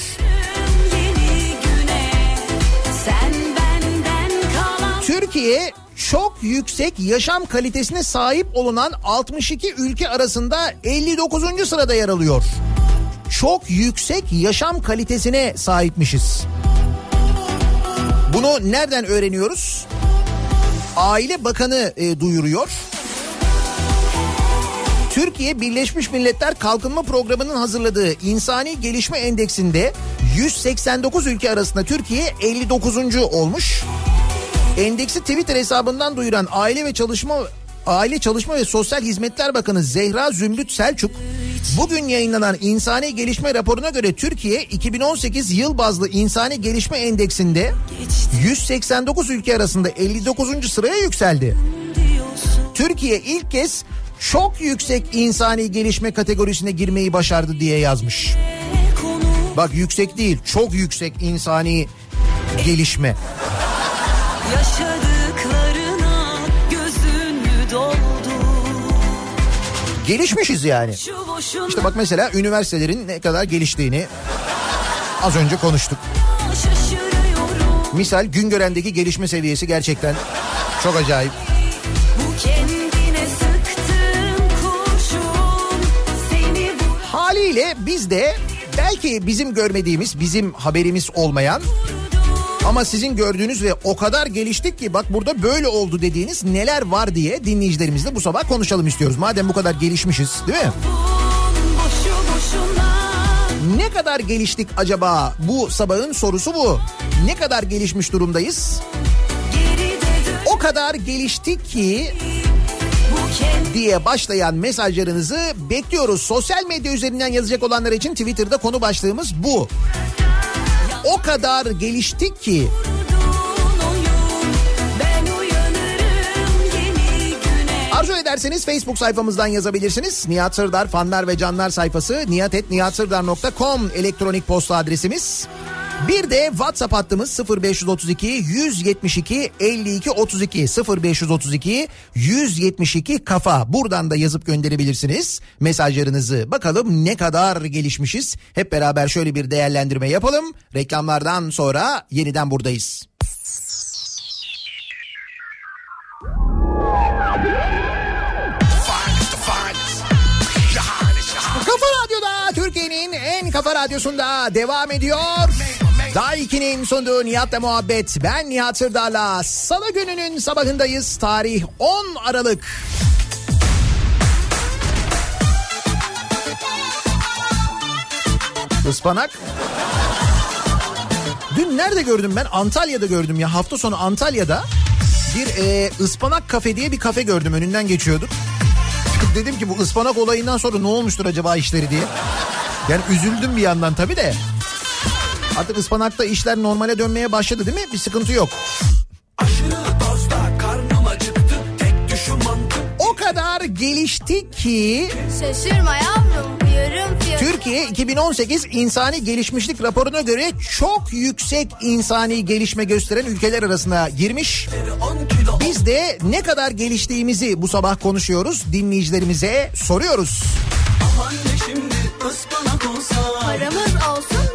Türkiye çok yüksek yaşam kalitesine sahip olunan 62 ülke arasında 59. sırada yer alıyor. Çok yüksek yaşam kalitesine sahipmişiz. Bunu nereden öğreniyoruz? Aile Bakanı e, duyuruyor. Türkiye Birleşmiş Milletler Kalkınma Programı'nın hazırladığı İnsani Gelişme Endeksinde 189 ülke arasında Türkiye 59. olmuş. Endeksi Twitter hesabından duyuran Aile ve Çalışma Aile Çalışma ve Sosyal Hizmetler Bakanı Zehra Zümrüt Selçuk bugün yayınlanan İnsani Gelişme raporuna göre Türkiye 2018 yıl bazlı İnsani Gelişme Endeksinde 189 ülke arasında 59. sıraya yükseldi. Türkiye ilk kez çok yüksek insani gelişme kategorisine girmeyi başardı diye yazmış. Bak yüksek değil, çok yüksek insani gelişme.
Yaşadıklarına gözün mü doldu
Gelişmişiz yani. İşte bak mesela üniversitelerin ne kadar geliştiğini az önce konuştuk. Misal Güngören'deki gelişme seviyesi gerçekten çok acayip. Haliyle biz de belki bizim görmediğimiz, bizim haberimiz olmayan ama sizin gördüğünüz ve o kadar geliştik ki bak burada böyle oldu dediğiniz neler var diye dinleyicilerimizle bu sabah konuşalım istiyoruz. Madem bu kadar gelişmişiz değil mi? Ne kadar geliştik acaba? Bu sabahın sorusu bu. Ne kadar gelişmiş durumdayız? O kadar geliştik ki diye başlayan mesajlarınızı bekliyoruz. Sosyal medya üzerinden yazacak olanlar için Twitter'da konu başlığımız bu. O kadar geliştik ki arzu ederseniz Facebook sayfamızdan yazabilirsiniz. Nihat Sırdar fanlar ve canlar sayfası nihatetnihatsırdar.com elektronik posta adresimiz. Bir de WhatsApp hattımız 0532 172 52 32 0532 172 kafa. Buradan da yazıp gönderebilirsiniz mesajlarınızı. Bakalım ne kadar gelişmişiz. Hep beraber şöyle bir değerlendirme yapalım. Reklamlardan sonra yeniden buradayız. Kafa Radyo'da Türkiye'nin en kafa radyosunda devam ediyor. Daha 2'nin sunduğu Nihat'la muhabbet. Ben Nihat Sırdar'la Salı gününün sabahındayız. Tarih 10 Aralık. Ispanak. Dün nerede gördüm ben? Antalya'da gördüm ya. Hafta sonu Antalya'da bir e, ıspanak kafe diye bir kafe gördüm. Önünden geçiyorduk. Dedim ki bu ıspanak olayından sonra ne olmuştur acaba işleri diye. Yani üzüldüm bir yandan tabii de. Artık ıspanakta işler normale dönmeye başladı değil mi? Bir sıkıntı yok. O kadar geliştik ki
Şaşırma yavrum.
Türkiye 2018 insani gelişmişlik raporuna göre çok yüksek insani gelişme gösteren ülkeler arasına girmiş. Biz de ne kadar geliştiğimizi bu sabah konuşuyoruz. Dinleyicilerimize soruyoruz.
Paramız olsun.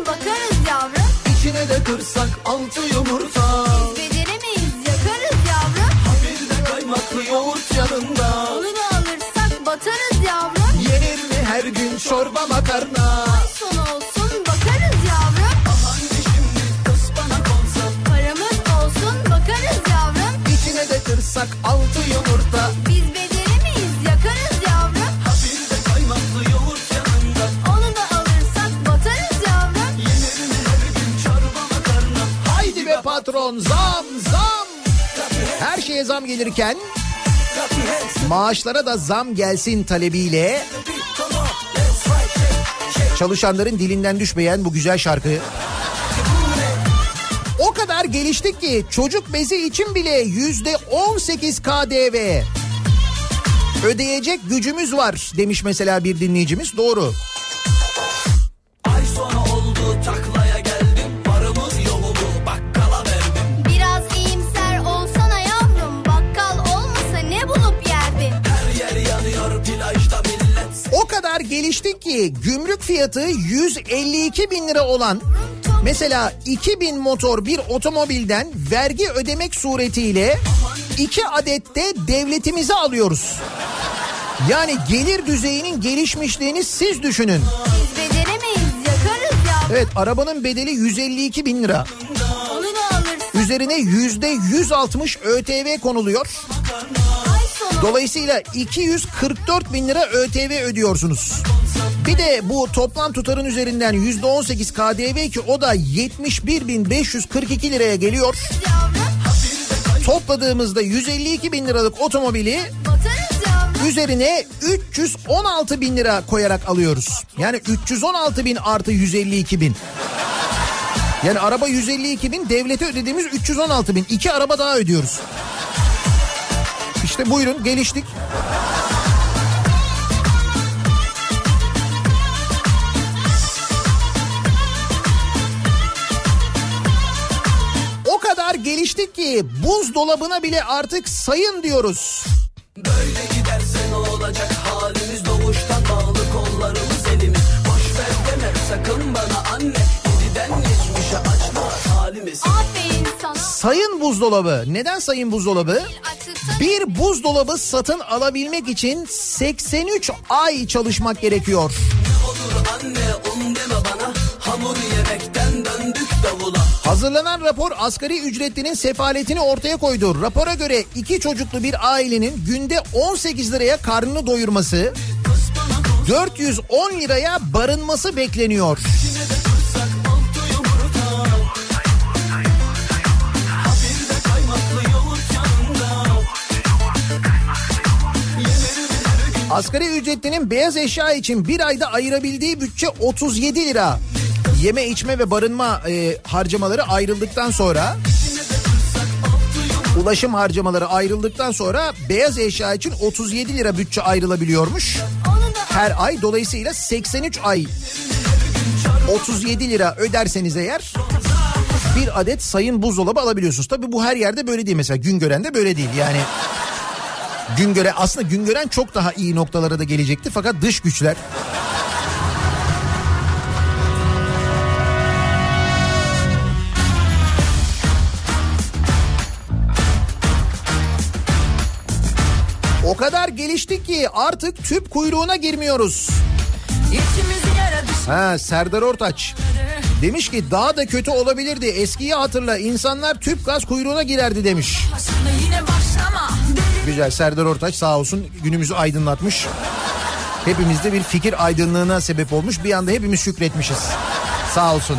İçine de kırsak altı yumurta.
Biz beceremeyiz yakarız yavrum.
Ha bir de kaymaklı yoğurt yanında.
Onu da alırsak batarız yavrum.
Yenir mi her gün çorba makarna?
Ay olsun bakarız yavrum. Aman şimdi kız bana konsa. Paramız olsun bakarız yavrum. İçine de kırsak altı yumurta.
Patron zam zam. Her şeye zam gelirken maaşlara da zam gelsin talebiyle çalışanların dilinden düşmeyen bu güzel şarkı. O kadar geliştik ki çocuk bezi için bile yüzde 18 KDV. Ödeyecek gücümüz var demiş mesela bir dinleyicimiz. Doğru.
Ay
geliştik ki gümrük fiyatı 152 bin lira olan mesela 2000 motor bir otomobilden vergi ödemek suretiyle 2 adet de devletimize alıyoruz. Yani gelir düzeyinin gelişmişliğini siz düşünün.
Biz beceremeyiz yakarız yavrum.
Evet arabanın bedeli 152 bin lira. Üzerine yüzde 160 ÖTV konuluyor. Dolayısıyla 244 bin lira ÖTV ödüyorsunuz. Bir de bu toplam tutarın üzerinden yüzde 18 KDV ki o da 71.542 liraya geliyor. Topladığımızda 152 bin liralık otomobili üzerine 316 bin lira koyarak alıyoruz. Yani 316 bin artı 152 bin. Yani araba 152 bin devlete ödediğimiz 316 bin. İki araba daha ödüyoruz. İşte buyurun geliştik. Geliştik ki buzdolabına bile artık sayın diyoruz.
Böyle giderse ne olacak halimiz Doğuştan bağlı kollarımız elimiz Boş ver deme sakın bana anne Yediden geçmişe açma halimiz
Aferin sana.
Sayın buzdolabı. Neden sayın buzdolabı? Bir buzdolabı satın alabilmek için 83 ay çalışmak gerekiyor.
Olur anne un deme bana Hamur yemekten döndük davula
Hazırlanan rapor asgari ücretlinin sefaletini ortaya koydu. Rapora göre iki çocuklu bir ailenin günde 18 liraya karnını doyurması, 410 liraya barınması bekleniyor. Asgari ücretlinin beyaz eşya için bir ayda ayırabildiği bütçe 37 lira. Yeme içme ve barınma e, harcamaları ayrıldıktan sonra ulaşım harcamaları ayrıldıktan sonra beyaz eşya için 37 lira bütçe ayrılabiliyormuş. Her ay dolayısıyla 83 ay 37 lira öderseniz eğer bir adet sayın buzdolabı alabiliyorsunuz. Tabii bu her yerde böyle değil mesela Güngören de böyle değil yani. Güngören aslında Güngören çok daha iyi noktalara da gelecekti fakat dış güçler geliştik ki artık tüp kuyruğuna girmiyoruz. Ha Serdar Ortaç demiş ki daha da kötü olabilirdi. Eskiyi hatırla insanlar tüp gaz kuyruğuna girerdi demiş. Güzel Serdar Ortaç sağ olsun günümüzü aydınlatmış. Hepimizde bir fikir aydınlığına sebep olmuş. Bir anda hepimiz şükretmişiz. Sağ olsun.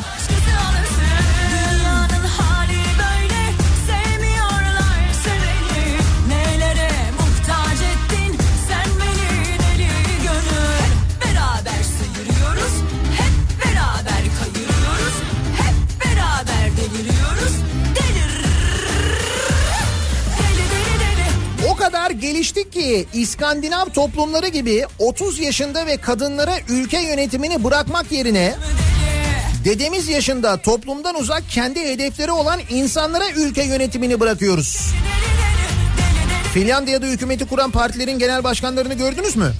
Ki İskandinav toplumları gibi 30 yaşında ve kadınlara ülke yönetimini bırakmak yerine dedemiz yaşında toplumdan uzak kendi hedefleri olan insanlara ülke yönetimini bırakıyoruz. Finlandiya'da hükümeti kuran partilerin genel başkanlarını gördünüz mü?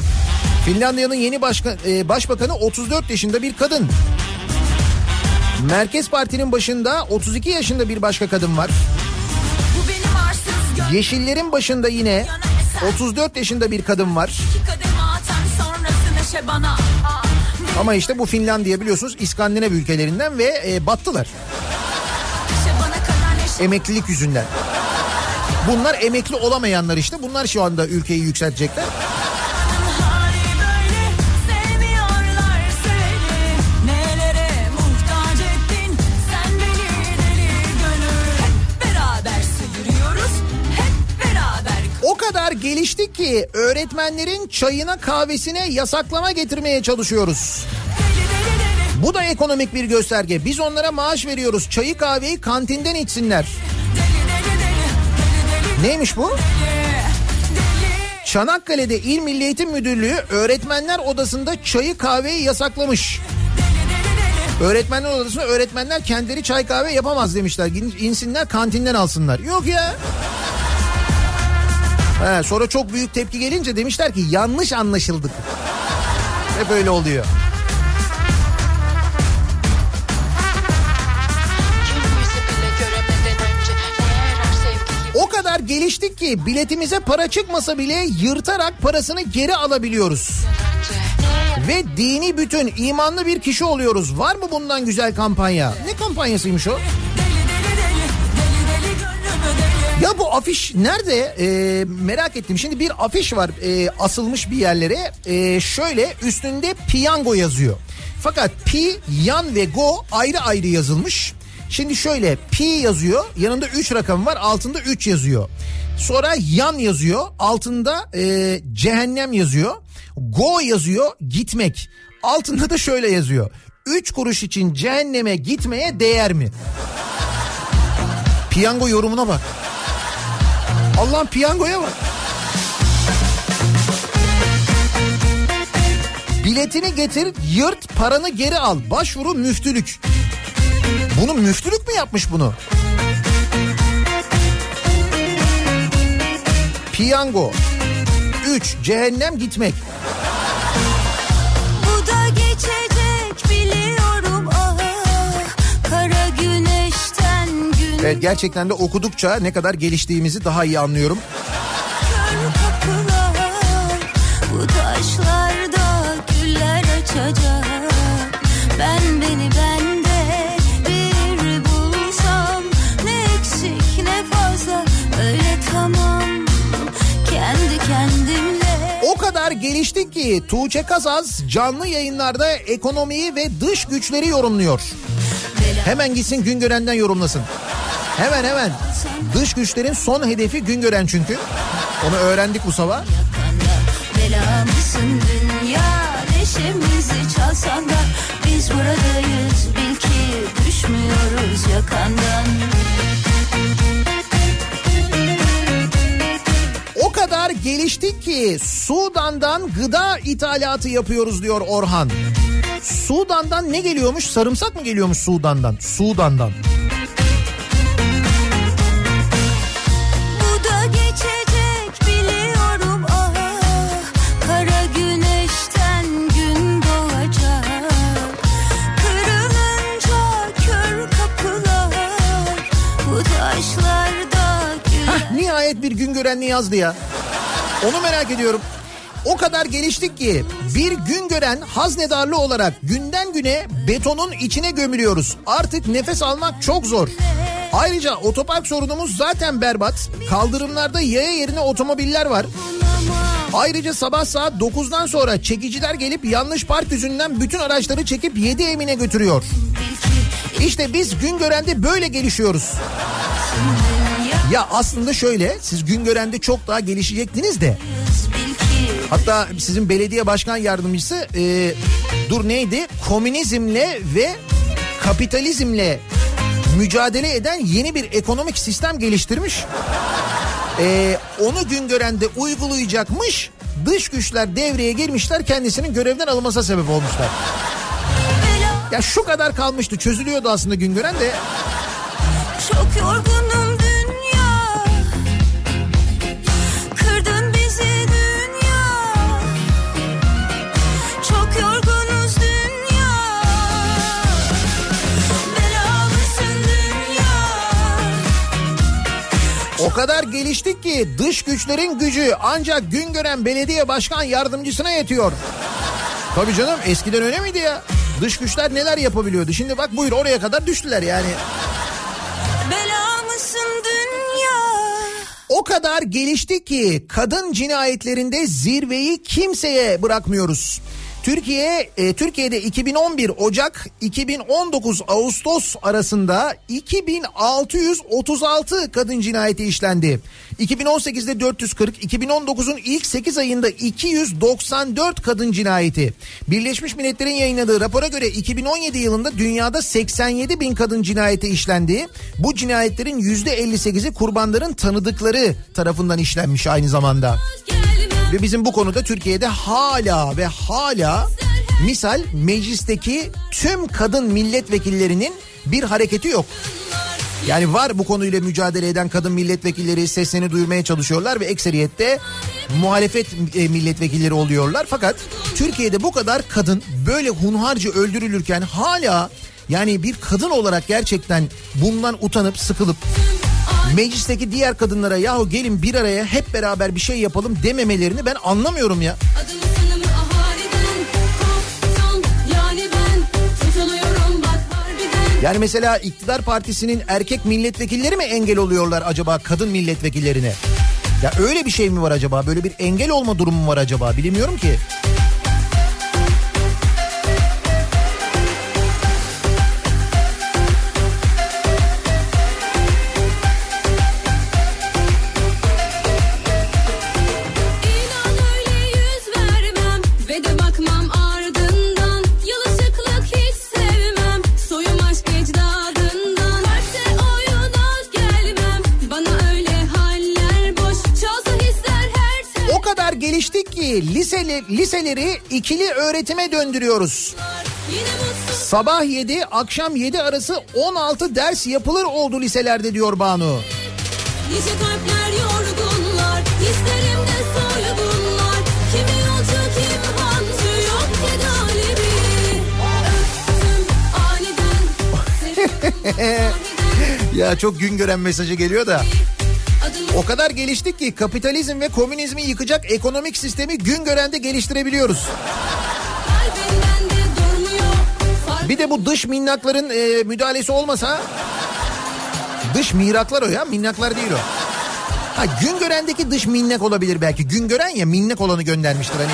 Finlandiya'nın yeni başka, e, başbakanı 34 yaşında bir kadın. Merkez Parti'nin başında 32 yaşında bir başka kadın var. Yeşillerin başında yine 34 yaşında bir kadın var. Ama işte bu Finlandiya biliyorsunuz İskandinav ülkelerinden ve e, battılar emeklilik yüzünden. Bunlar emekli olamayanlar işte. Bunlar şu anda ülkeyi yükseltecekler. Geliştik ki öğretmenlerin çayına kahvesine yasaklama getirmeye çalışıyoruz. Bu da ekonomik bir gösterge. Biz onlara maaş veriyoruz. Çayı kahveyi kantinden içsinler. Neymiş bu? Çanakkale'de İl Milli Eğitim Müdürlüğü öğretmenler odasında çayı kahveyi yasaklamış. Öğretmenler odasında öğretmenler kendileri çay kahve yapamaz demişler. İnsinler kantinden alsınlar. Yok ya. He, sonra çok büyük tepki gelince demişler ki yanlış anlaşıldık. Hep öyle oluyor. O kadar geliştik ki biletimize para çıkmasa bile yırtarak parasını geri alabiliyoruz. Ve dini bütün imanlı bir kişi oluyoruz. Var mı bundan güzel kampanya? Ne kampanyasıymış o? Ya bu afiş nerede? Ee, merak ettim. Şimdi bir afiş var e, asılmış bir yerlere. E, şöyle üstünde piyango yazıyor. Fakat pi, yan ve go ayrı ayrı yazılmış. Şimdi şöyle pi yazıyor yanında 3 rakam var altında 3 yazıyor. Sonra yan yazıyor altında e, cehennem yazıyor. Go yazıyor gitmek. Altında da şöyle yazıyor. 3 kuruş için cehenneme gitmeye değer mi? Piyango yorumuna bak. Allah'ın piyangoya bak. Biletini getir, yırt, paranı geri al. Başvuru müftülük. Bunu müftülük mü yapmış bunu? Piyango. 3. Cehennem gitmek. Evet gerçekten de okudukça ne kadar geliştiğimizi daha iyi anlıyorum.
kör kapılar Bu taşlarda güller açacak Ben beni bende bir bulsam Ne eksik ne fazla öyle tamam Kendi kendimle
O kadar geliştik ki Tuğçe Kazaz canlı yayınlarda ekonomiyi ve dış güçleri yorumluyor. Hemen gitsin Güngören'den yorumlasın. Hemen hemen. Dış güçlerin son hedefi Güngören çünkü. Onu öğrendik bu sabah.
Bela mısın dünya neşemizi çalsan da Biz buradayız bil ki düşmüyoruz yakandan
O kadar geliştik ki Sudan'dan gıda ithalatı yapıyoruz diyor Orhan. Sudan'dan ne geliyormuş? Sarımsak mı geliyormuş Sudan'dan? Sudan'dan.
Gün
görenli yazdı ya. Onu merak ediyorum. O kadar geliştik ki bir gün gören haznedarlı olarak günden güne betonun içine gömülüyoruz. Artık nefes almak çok zor. Ayrıca otopark sorunumuz zaten berbat. Kaldırımlarda yaya yerine otomobiller var. Ayrıca sabah saat 9'dan sonra çekiciler gelip yanlış park yüzünden bütün araçları çekip 7 emine götürüyor. İşte biz Güngören'de böyle gelişiyoruz. Ya aslında şöyle siz Güngören'de çok daha gelişecektiniz de. Hatta sizin belediye başkan yardımcısı e, dur neydi? Komünizmle ve kapitalizmle mücadele eden yeni bir ekonomik sistem geliştirmiş. E, onu Güngören'de uygulayacakmış. Dış güçler devreye girmişler kendisinin görevden alınmasına sebep olmuşlar. Ya şu kadar kalmıştı çözülüyordu aslında Güngören de
Çok yorgunum
O kadar geliştik ki dış güçlerin gücü ancak Güngören Belediye Başkan Yardımcısına yetiyor. Tabii canım eskiden öyle miydi ya? Dış güçler neler yapabiliyordu? Şimdi bak buyur oraya kadar düştüler yani.
Dünya
O kadar geliştik ki kadın cinayetlerinde zirveyi kimseye bırakmıyoruz. Türkiye e, Türkiye'de 2011 Ocak 2019 Ağustos arasında 2636 kadın cinayeti işlendi. 2018'de 440, 2019'un ilk 8 ayında 294 kadın cinayeti. Birleşmiş Milletler'in yayınladığı rapora göre 2017 yılında dünyada 87 bin kadın cinayeti işlendi. Bu cinayetlerin %58'i kurbanların tanıdıkları tarafından işlenmiş aynı zamanda. Ve bizim bu konuda Türkiye'de hala ve hala misal meclisteki tüm kadın milletvekillerinin bir hareketi yok. Yani var bu konuyla mücadele eden kadın milletvekilleri seslerini duyurmaya çalışıyorlar ve ekseriyette muhalefet e, milletvekilleri oluyorlar. Fakat Türkiye'de bu kadar kadın böyle hunharca öldürülürken hala yani bir kadın olarak gerçekten bundan utanıp sıkılıp meclisteki diğer kadınlara yahu gelin bir araya hep beraber bir şey yapalım dememelerini ben anlamıyorum ya.
Yani
mesela iktidar partisinin erkek milletvekilleri mi engel oluyorlar acaba kadın milletvekillerine? Ya öyle bir şey mi var acaba? Böyle bir engel olma durumu mu var acaba? Bilmiyorum ki. Geliştik ki liseli, liseleri ikili öğretime döndürüyoruz. Sabah 7, akşam 7 arası 16 ders yapılır oldu liselerde diyor Banu.
Nice kalpler yorgunlar Hislerimde soygunlar Kimi yolcu kim hancı Yok ki galibi Öptüm aniden
Ya çok gün gören mesajı geliyor da. O kadar geliştik ki kapitalizm ve komünizmi yıkacak ekonomik sistemi gün görende geliştirebiliyoruz. Bir de bu dış minnakların e, müdahalesi olmasa dış miraklar o ya minnaklar değil o. Ha gün görendeki dış minnak olabilir belki. Gün gören ya minnak olanı göndermiştir hani.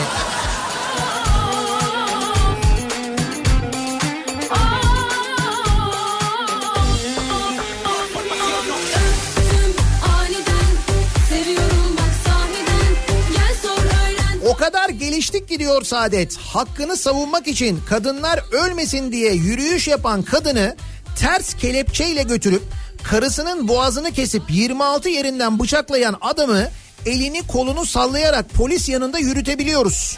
Geliştik ki diyor Saadet. Hakkını savunmak için kadınlar ölmesin diye yürüyüş yapan kadını ters kelepçeyle götürüp karısının boğazını kesip 26 yerinden bıçaklayan adamı elini kolunu sallayarak polis yanında yürütebiliyoruz.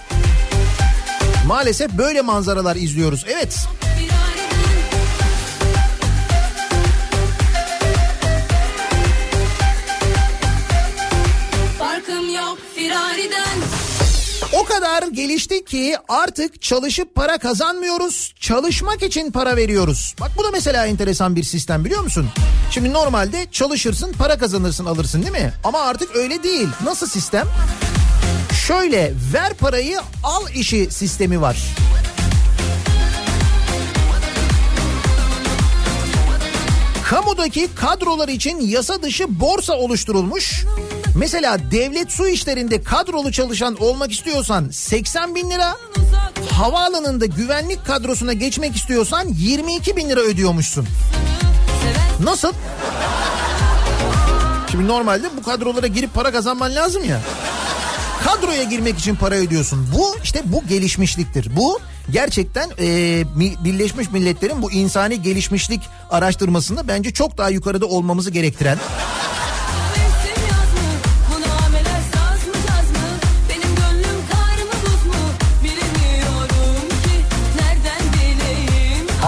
Maalesef böyle manzaralar izliyoruz. Evet. Kadar geliştik ki artık çalışıp para kazanmıyoruz. Çalışmak için para veriyoruz. Bak bu da mesela enteresan bir sistem biliyor musun? Şimdi normalde çalışırsın para kazanırsın alırsın değil mi? Ama artık öyle değil. Nasıl sistem? Şöyle ver parayı al işi sistemi var. Kamudaki kadrolar için yasa dışı borsa oluşturulmuş. Mesela devlet su işlerinde kadrolu çalışan olmak istiyorsan 80 bin lira, havaalanında güvenlik kadrosuna geçmek istiyorsan 22 bin lira ödüyormuşsun. Nasıl? Şimdi normalde bu kadrolara girip para kazanman lazım ya. Kadroya girmek için para ödüyorsun. Bu işte bu gelişmişliktir. Bu gerçekten e, Mi- Birleşmiş Milletler'in bu insani gelişmişlik araştırmasında bence çok daha yukarıda olmamızı gerektiren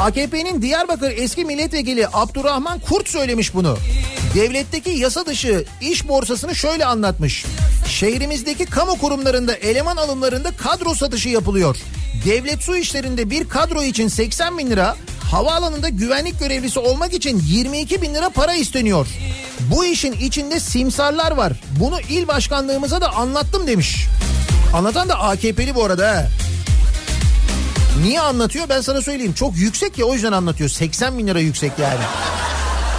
AKP'nin Diyarbakır eski milletvekili Abdurrahman Kurt söylemiş bunu. Devletteki yasa dışı iş borsasını şöyle anlatmış. Şehrimizdeki kamu kurumlarında eleman alımlarında kadro satışı yapılıyor. Devlet su işlerinde bir kadro için 80 bin lira, havaalanında güvenlik görevlisi olmak için 22 bin lira para isteniyor. Bu işin içinde simsarlar var. Bunu il başkanlığımıza da anlattım demiş. Anlatan da AKP'li bu arada. ha. Niye anlatıyor ben sana söyleyeyim. Çok yüksek ya o yüzden anlatıyor. 80 bin lira yüksek yani.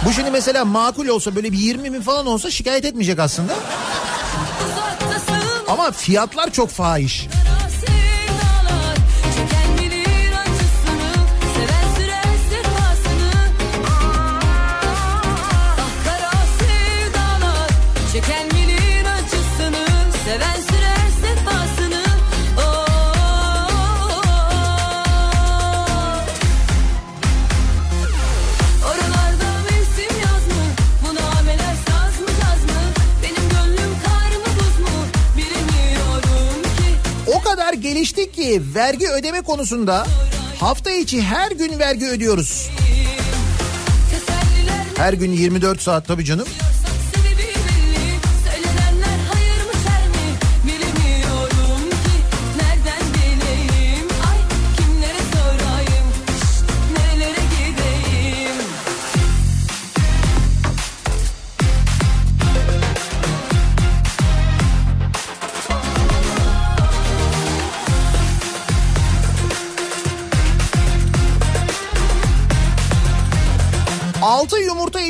Bu şimdi mesela makul olsa böyle bir 20 bin falan olsa şikayet etmeyecek aslında. Ama fiyatlar çok fahiş. Vergi ödeme konusunda hafta içi her gün vergi ödüyoruz. Her gün 24 saat tabii canım.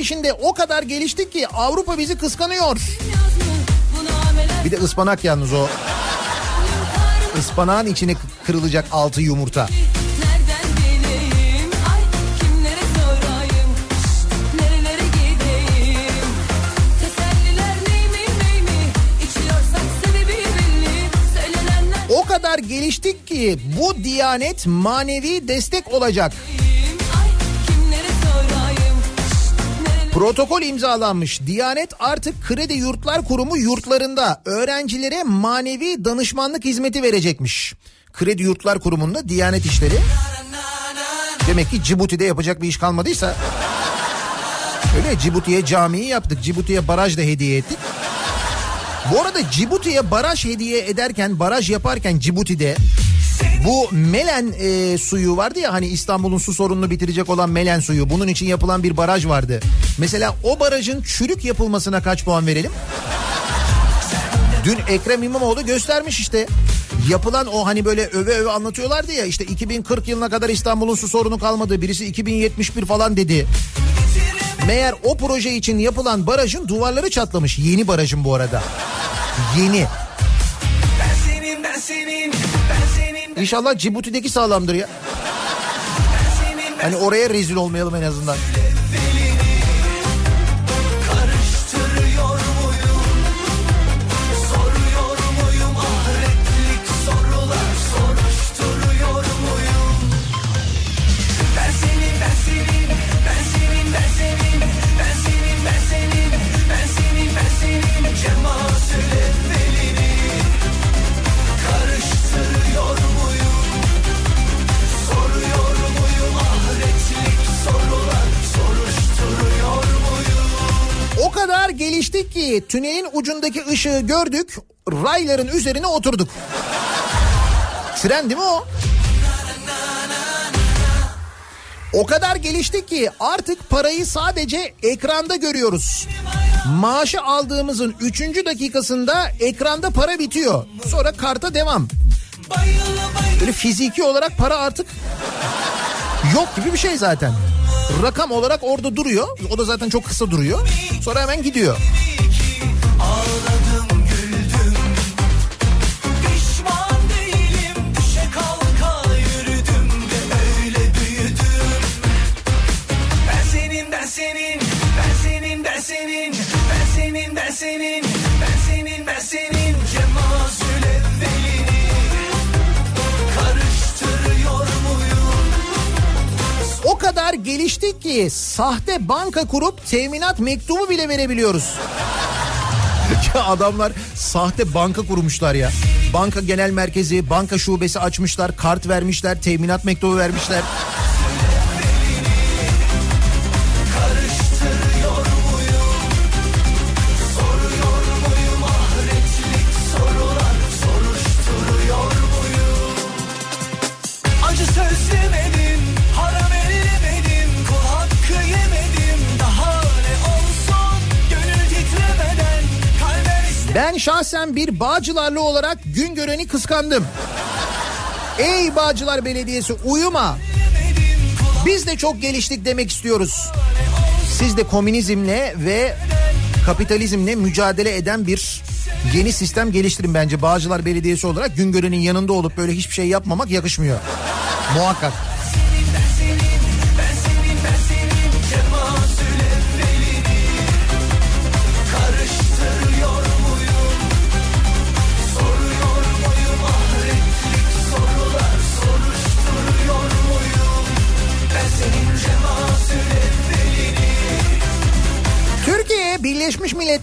İşinde o kadar geliştik ki Avrupa bizi kıskanıyor. Bir de ıspanak yalnız o. Ispanağın içine kırılacak altı yumurta. O kadar geliştik ki bu diyanet manevi destek olacak. Protokol imzalanmış. Diyanet artık Kredi Yurtlar Kurumu yurtlarında öğrencilere manevi danışmanlık hizmeti verecekmiş. Kredi Yurtlar Kurumu'nda Diyanet işleri. Demek ki Cibuti'de yapacak bir iş kalmadıysa. Öyle Cibuti'ye camiyi yaptık. Cibuti'ye baraj da hediye ettik. Bu arada Cibuti'ye baraj hediye ederken, baraj yaparken Cibuti'de bu Melen e, suyu vardı ya hani İstanbul'un su sorununu bitirecek olan Melen suyu. Bunun için yapılan bir baraj vardı. Mesela o barajın çürük yapılmasına kaç puan verelim? Dün Ekrem İmamoğlu göstermiş işte. Yapılan o hani böyle öve öve anlatıyorlardı ya işte 2040 yılına kadar İstanbul'un su sorunu kalmadı. Birisi 2071 falan dedi. Meğer o proje için yapılan barajın duvarları çatlamış. Yeni barajın bu arada. Yeni.
Ben senin ben senin
İnşallah Cibuti'deki sağlamdır ya. Hani oraya rezil olmayalım en azından. Tünelin ucundaki ışığı gördük, rayların üzerine oturduk. Tren değil mi o? O kadar geliştik ki artık parayı sadece ekranda görüyoruz. Maaşı aldığımızın 3. dakikasında ekranda para bitiyor. Sonra karta devam. Böyle fiziki olarak para artık yok gibi bir şey zaten. Rakam olarak orada duruyor. O da zaten çok kısa duruyor. Sonra hemen gidiyor. O kadar geliştik ki sahte banka kurup teminat mektubu bile verebiliyoruz. Ya adamlar sahte banka kurmuşlar ya. Banka genel merkezi, banka şubesi açmışlar, kart vermişler, teminat mektubu vermişler. Şahsen bir Bağcılarlı olarak Güngören'i kıskandım. Ey Bağcılar Belediyesi uyuma. Biz de çok geliştik demek istiyoruz. Siz de komünizmle ve kapitalizmle mücadele eden bir yeni sistem geliştirin bence. Bağcılar Belediyesi olarak Güngören'in yanında olup böyle hiçbir şey yapmamak yakışmıyor. Muhakkak.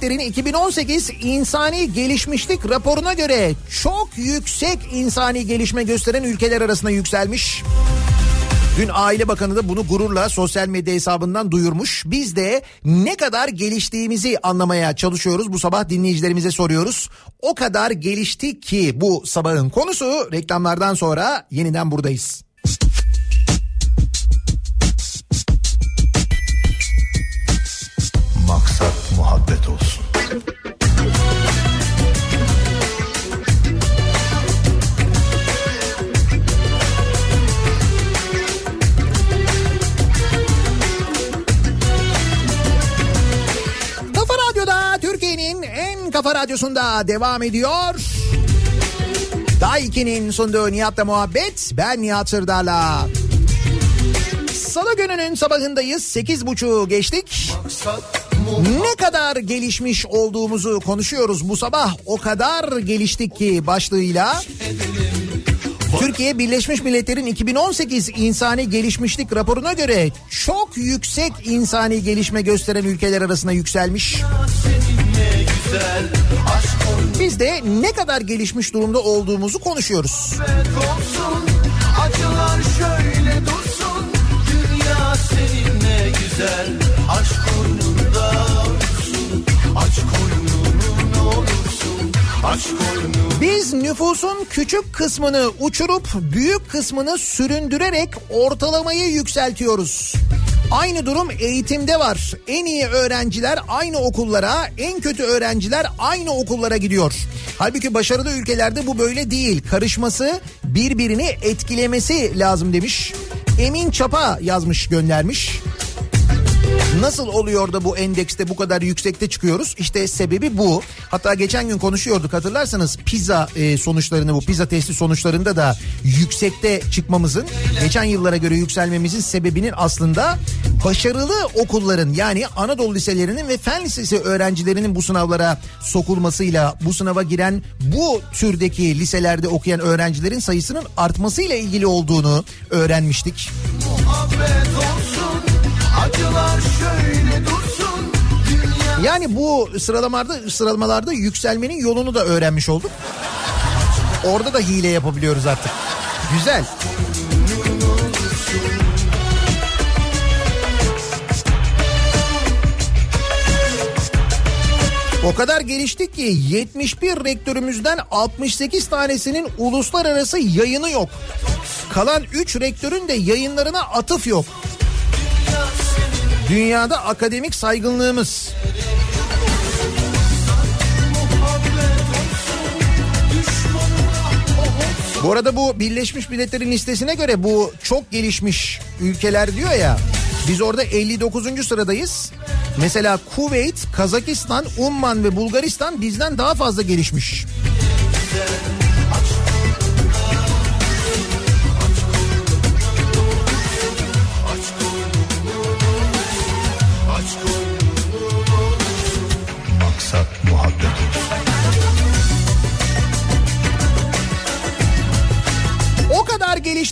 Milletler'in 2018 İnsani Gelişmişlik raporuna göre çok yüksek insani gelişme gösteren ülkeler arasında yükselmiş. Dün Aile Bakanı da bunu gururla sosyal medya hesabından duyurmuş. Biz de ne kadar geliştiğimizi anlamaya çalışıyoruz. Bu sabah dinleyicilerimize soruyoruz. O kadar geliştik ki bu sabahın konusu reklamlardan sonra yeniden buradayız. Kafa radyosunda devam ediyor. Daiki'nin sunduğu Nihat'la muhabbet. Ben Nihat Sırdar'la. Salı gününün sabahındayız. Sekiz buçuğu geçtik. Ne kadar gelişmiş olduğumuzu konuşuyoruz bu sabah. O kadar geliştik ki başlığıyla. Türkiye Birleşmiş Milletler'in 2018 insani gelişmişlik raporuna göre çok yüksek insani gelişme gösteren ülkeler arasında yükselmiş. Biz de ne kadar gelişmiş durumda olduğumuzu konuşuyoruz.
olsun Acılar şöyle dursun Dünya seninle güzel Aşk koynunda olsun Aç koynunu ne olursun Aç koynunu
Biz nüfusun küçük kısmını uçurup büyük kısmını süründürerek ortalamayı yükseltiyoruz. Aynı durum eğitimde var. En iyi öğrenciler aynı okullara, en kötü öğrenciler aynı okullara gidiyor. Halbuki başarılı ülkelerde bu böyle değil. Karışması, birbirini etkilemesi lazım demiş. Emin Çapa yazmış, göndermiş. Nasıl oluyor da bu endekste bu kadar yüksekte çıkıyoruz? İşte sebebi bu. Hatta geçen gün konuşuyorduk hatırlarsanız pizza e, sonuçlarını bu pizza testi sonuçlarında da yüksekte çıkmamızın geçen yıllara göre yükselmemizin sebebinin aslında başarılı okulların yani Anadolu liselerinin ve fen lisesi öğrencilerinin bu sınavlara sokulmasıyla bu sınava giren bu türdeki liselerde okuyan öğrencilerin sayısının artmasıyla ilgili olduğunu öğrenmiştik.
muhabbet olsun
Yani bu sıralamalarda sıralamalarda yükselmenin yolunu da öğrenmiş olduk. Orada da hile yapabiliyoruz artık. Güzel. O kadar geliştik ki 71 rektörümüzden 68 tanesinin uluslararası yayını yok. Kalan 3 rektörün de yayınlarına atıf yok. Dünyada akademik saygınlığımız. Bu arada bu Birleşmiş Milletler'in listesine göre bu çok gelişmiş ülkeler diyor ya. Biz orada 59. sıradayız. Mesela Kuveyt, Kazakistan, Umman ve Bulgaristan bizden daha fazla gelişmiş.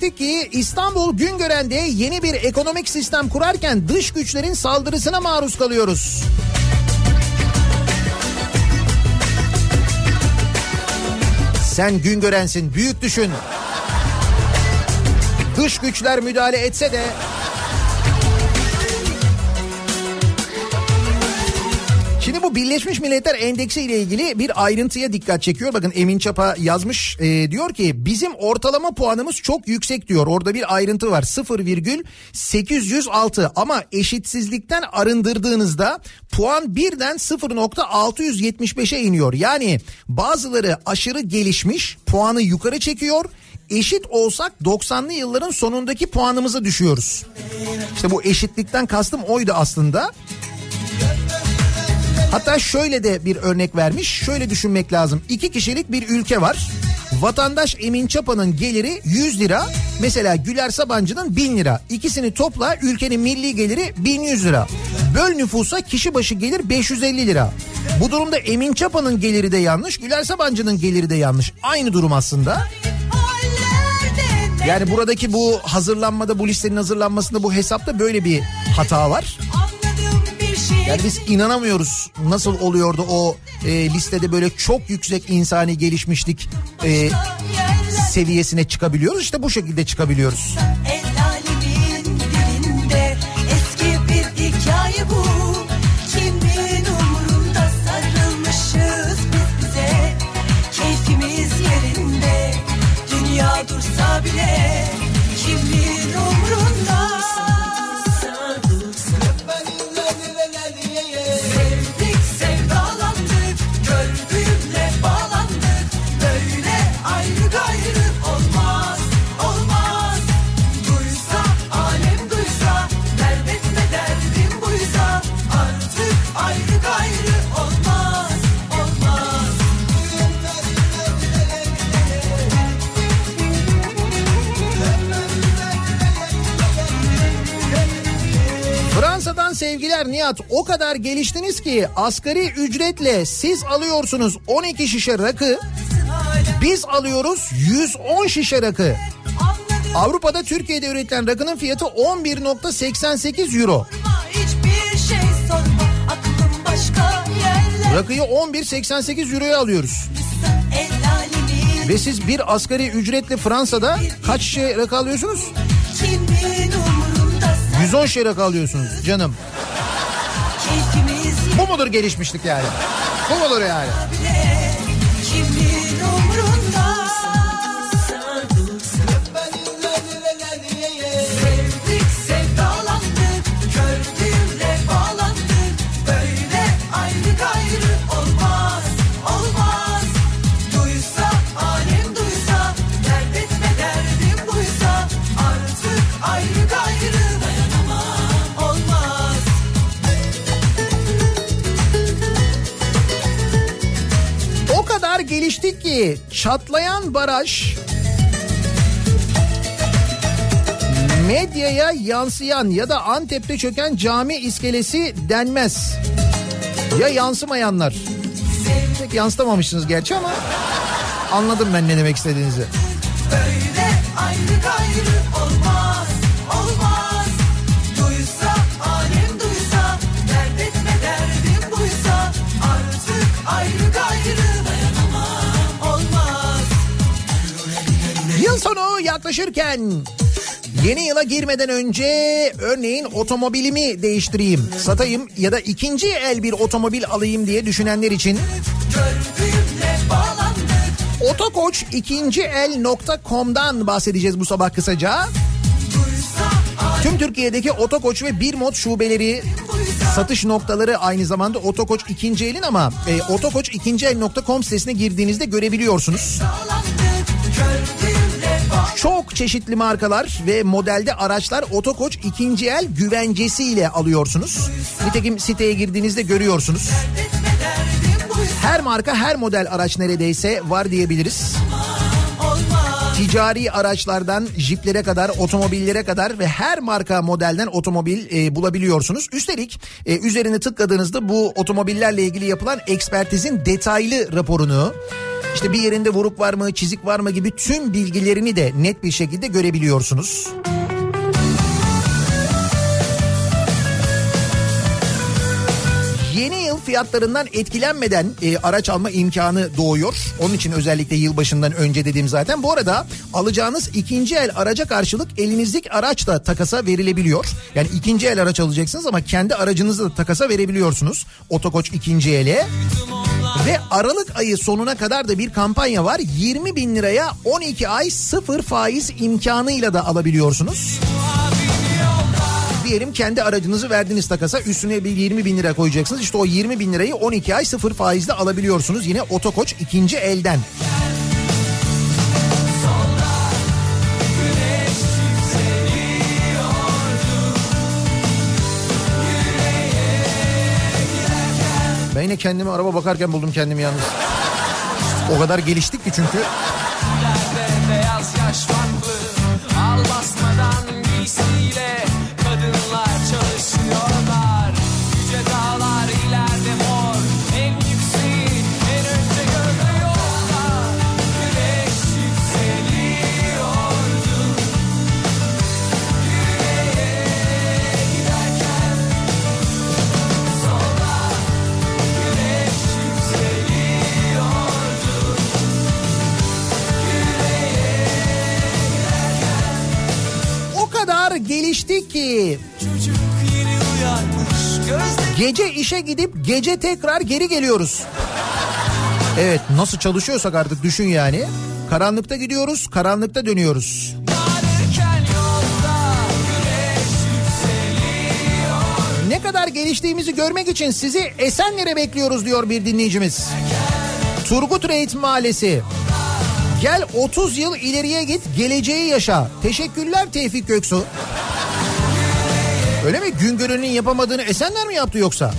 Kadar geliştik ki İstanbul Güngören'de yeni bir ekonomik sistem kurarken dış güçlerin saldırısına maruz kalıyoruz. Sen Güngören'sin büyük düşün. Dış güçler müdahale etse de Şimdi bu Birleşmiş Milletler Endeksi ile ilgili bir ayrıntıya dikkat çekiyor. Bakın Emin Çapa yazmış e, diyor ki bizim ortalama puanımız çok yüksek diyor. Orada bir ayrıntı var 0,806 ama eşitsizlikten arındırdığınızda puan birden 0,675'e iniyor. Yani bazıları aşırı gelişmiş puanı yukarı çekiyor. Eşit olsak 90'lı yılların sonundaki puanımıza düşüyoruz. İşte bu eşitlikten kastım oydu aslında. Hatta şöyle de bir örnek vermiş. Şöyle düşünmek lazım. İki kişilik bir ülke var. Vatandaş Emin Çapa'nın geliri 100 lira. Mesela Güler Sabancı'nın 1000 lira. İkisini topla ülkenin milli geliri 1100 lira. Böl nüfusa kişi başı gelir 550 lira. Bu durumda Emin Çapa'nın geliri de yanlış. Güler Sabancı'nın geliri de yanlış. Aynı durum aslında. Yani buradaki bu hazırlanmada bu listenin hazırlanmasında bu hesapta böyle bir hata var. Yani biz inanamıyoruz nasıl oluyordu o e, listede böyle çok yüksek insani gelişmişlik e, seviyesine çıkabiliyoruz. İşte bu şekilde çıkabiliyoruz.
El
Sevgiler Nihat o kadar geliştiniz ki asgari ücretle siz alıyorsunuz 12 şişe rakı biz alıyoruz 110 şişe rakı. Avrupa'da Türkiye'de üretilen rakının fiyatı 11.88 euro. Rakıyı 11.88 euroya alıyoruz. Ve siz bir asgari ücretle Fransa'da kaç şişe rakı alıyorsunuz?
kimin umurunda
110 şişe rakı alıyorsunuz canım. Mudur gelişmişlik yani? Bu mudur yani? Ki çatlayan baraj medyaya yansıyan ya da Antep'te çöken cami iskelesi denmez. Ya yansımayanlar. Pek yansıtamamışsınız gerçi ama anladım ben ne demek istediğinizi.
Böyle ayrı gayrı
sonu yaklaşırken yeni yıla girmeden önce örneğin otomobilimi değiştireyim, satayım ya da ikinci el bir otomobil alayım diye düşünenler için Otokoç ikinci el.com'dan bahsedeceğiz bu sabah kısaca. Tüm Türkiye'deki Otokoç ve Bir Mod şubeleri satış noktaları aynı zamanda Otokoç ikinci elin ama e, Otokoç ikinci el.com sitesine girdiğinizde görebiliyorsunuz.
bağlandık.
Çok çeşitli markalar ve modelde araçlar Otokoç ikinci el güvencesiyle alıyorsunuz. Nitekim siteye girdiğinizde görüyorsunuz. Her marka her model araç neredeyse var diyebiliriz. Ticari araçlardan jiplere kadar otomobillere kadar ve her marka modelden otomobil e, bulabiliyorsunuz. Üstelik e, üzerine tıkladığınızda bu otomobillerle ilgili yapılan ekspertizin detaylı raporunu işte bir yerinde vuruk var mı çizik var mı gibi tüm bilgilerini de net bir şekilde görebiliyorsunuz. Yeni yıl fiyatlarından etkilenmeden e, araç alma imkanı doğuyor. Onun için özellikle yılbaşından önce dediğim zaten. Bu arada alacağınız ikinci el araca karşılık elinizdeki araç da takasa verilebiliyor. Yani ikinci el araç alacaksınız ama kendi aracınızı da takasa verebiliyorsunuz. Otokoç ikinci ele. Ve Aralık ayı sonuna kadar da bir kampanya var. 20 bin liraya 12 ay sıfır faiz imkanıyla da alabiliyorsunuz. Diyelim kendi aracınızı verdiniz takasa üstüne bir 20 bin lira koyacaksınız. İşte o 20 bin lirayı 12 ay sıfır faizle alabiliyorsunuz. Yine Otokoç ikinci elden. Ben yine kendimi araba bakarken buldum kendimi yalnız. O kadar geliştik ki çünkü. Geliştik ki gece işe gidip gece tekrar geri geliyoruz. Evet nasıl çalışıyorsak artık düşün yani. Karanlıkta gidiyoruz, karanlıkta dönüyoruz. Ne kadar geliştiğimizi görmek için sizi Esenler'e bekliyoruz diyor bir dinleyicimiz. Turgut Reis Mahallesi. Gel 30 yıl ileriye git, geleceği yaşa. Teşekkürler Tevfik Göksu. Öyle mi? Güngör'ün yapamadığını Esenler mi yaptı yoksa?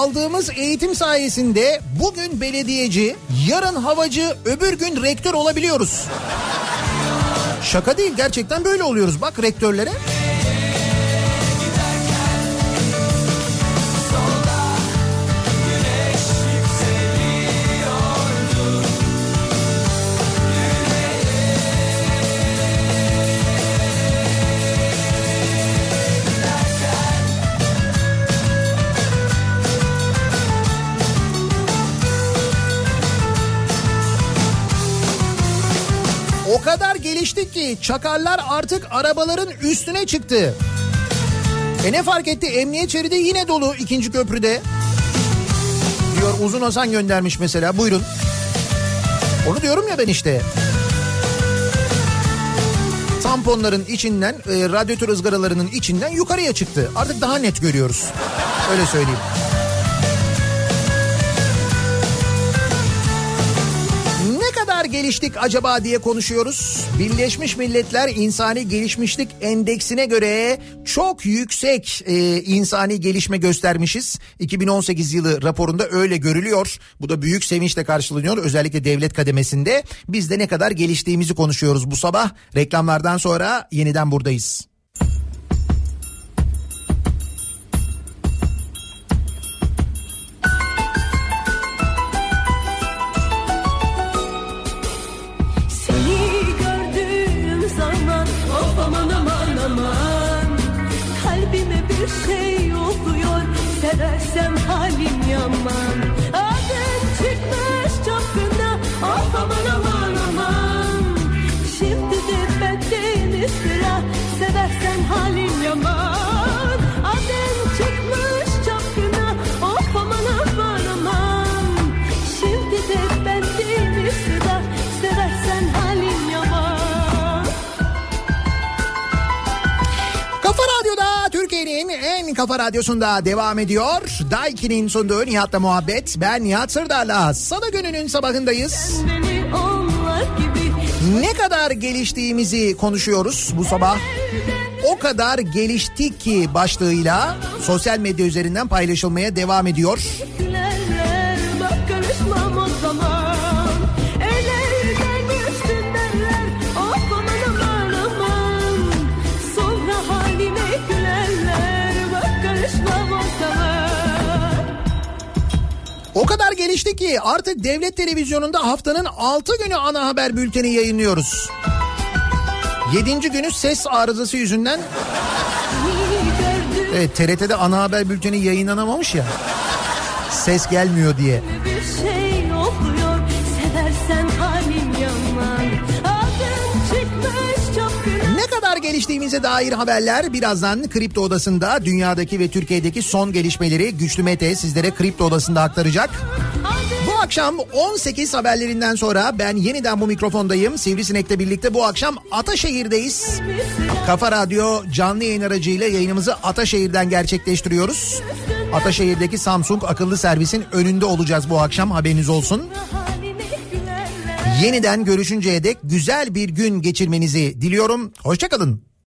Aldığımız eğitim sayesinde bugün belediyeci, yarın havacı, öbür gün rektör olabiliyoruz. Şaka değil gerçekten böyle oluyoruz bak rektörlere. Çakarlar artık arabaların üstüne çıktı. E ne fark etti? Emniyet şeridi yine dolu ikinci köprüde. Diyor Uzun Hasan göndermiş mesela buyurun. Onu diyorum ya ben işte. Tamponların içinden, e, radyatör ızgaralarının içinden yukarıya çıktı. Artık daha net görüyoruz. Öyle söyleyeyim. Geliştik acaba diye konuşuyoruz. Birleşmiş Milletler İnsani Gelişmişlik Endeksine göre çok yüksek e, insani gelişme göstermişiz. 2018 yılı raporunda öyle görülüyor. Bu da büyük sevinçle karşılanıyor özellikle devlet kademesinde. Biz de ne kadar geliştiğimizi konuşuyoruz bu sabah. Reklamlardan sonra yeniden buradayız.
Şey oluyor. Seversem halim yaman. Adın çıkmış çapkına of aman aman aman. Şimdi de bendeyim sıra seversen halim
en kafa radyosunda devam ediyor. Daiki'nin sunduğu Nihat'la muhabbet. Ben Nihat Sırdar'la Salı gününün sabahındayız. Ne kadar geliştiğimizi konuşuyoruz bu sabah. O kadar geliştik ki başlığıyla sosyal medya üzerinden paylaşılmaya devam ediyor.
O
kadar gelişti ki artık devlet televizyonunda haftanın 6 günü ana haber bülteni yayınlıyoruz. 7. günü ses arızası yüzünden evet, TRT'de ana haber bülteni yayınlanamamış ya. Ses gelmiyor diye.
bir şey
Geliştiğimize dair haberler birazdan Kripto Odası'nda dünyadaki ve Türkiye'deki son gelişmeleri Güçlü Mete sizlere Kripto Odası'nda aktaracak. Bu akşam 18 haberlerinden sonra ben yeniden bu mikrofondayım. Sivrisinek'le birlikte bu akşam Ataşehir'deyiz. Kafa Radyo canlı yayın aracıyla yayınımızı Ataşehir'den gerçekleştiriyoruz. Ataşehir'deki Samsung akıllı servisin önünde olacağız bu akşam haberiniz olsun. Yeniden görüşünceye dek güzel bir gün geçirmenizi diliyorum. Hoşçakalın.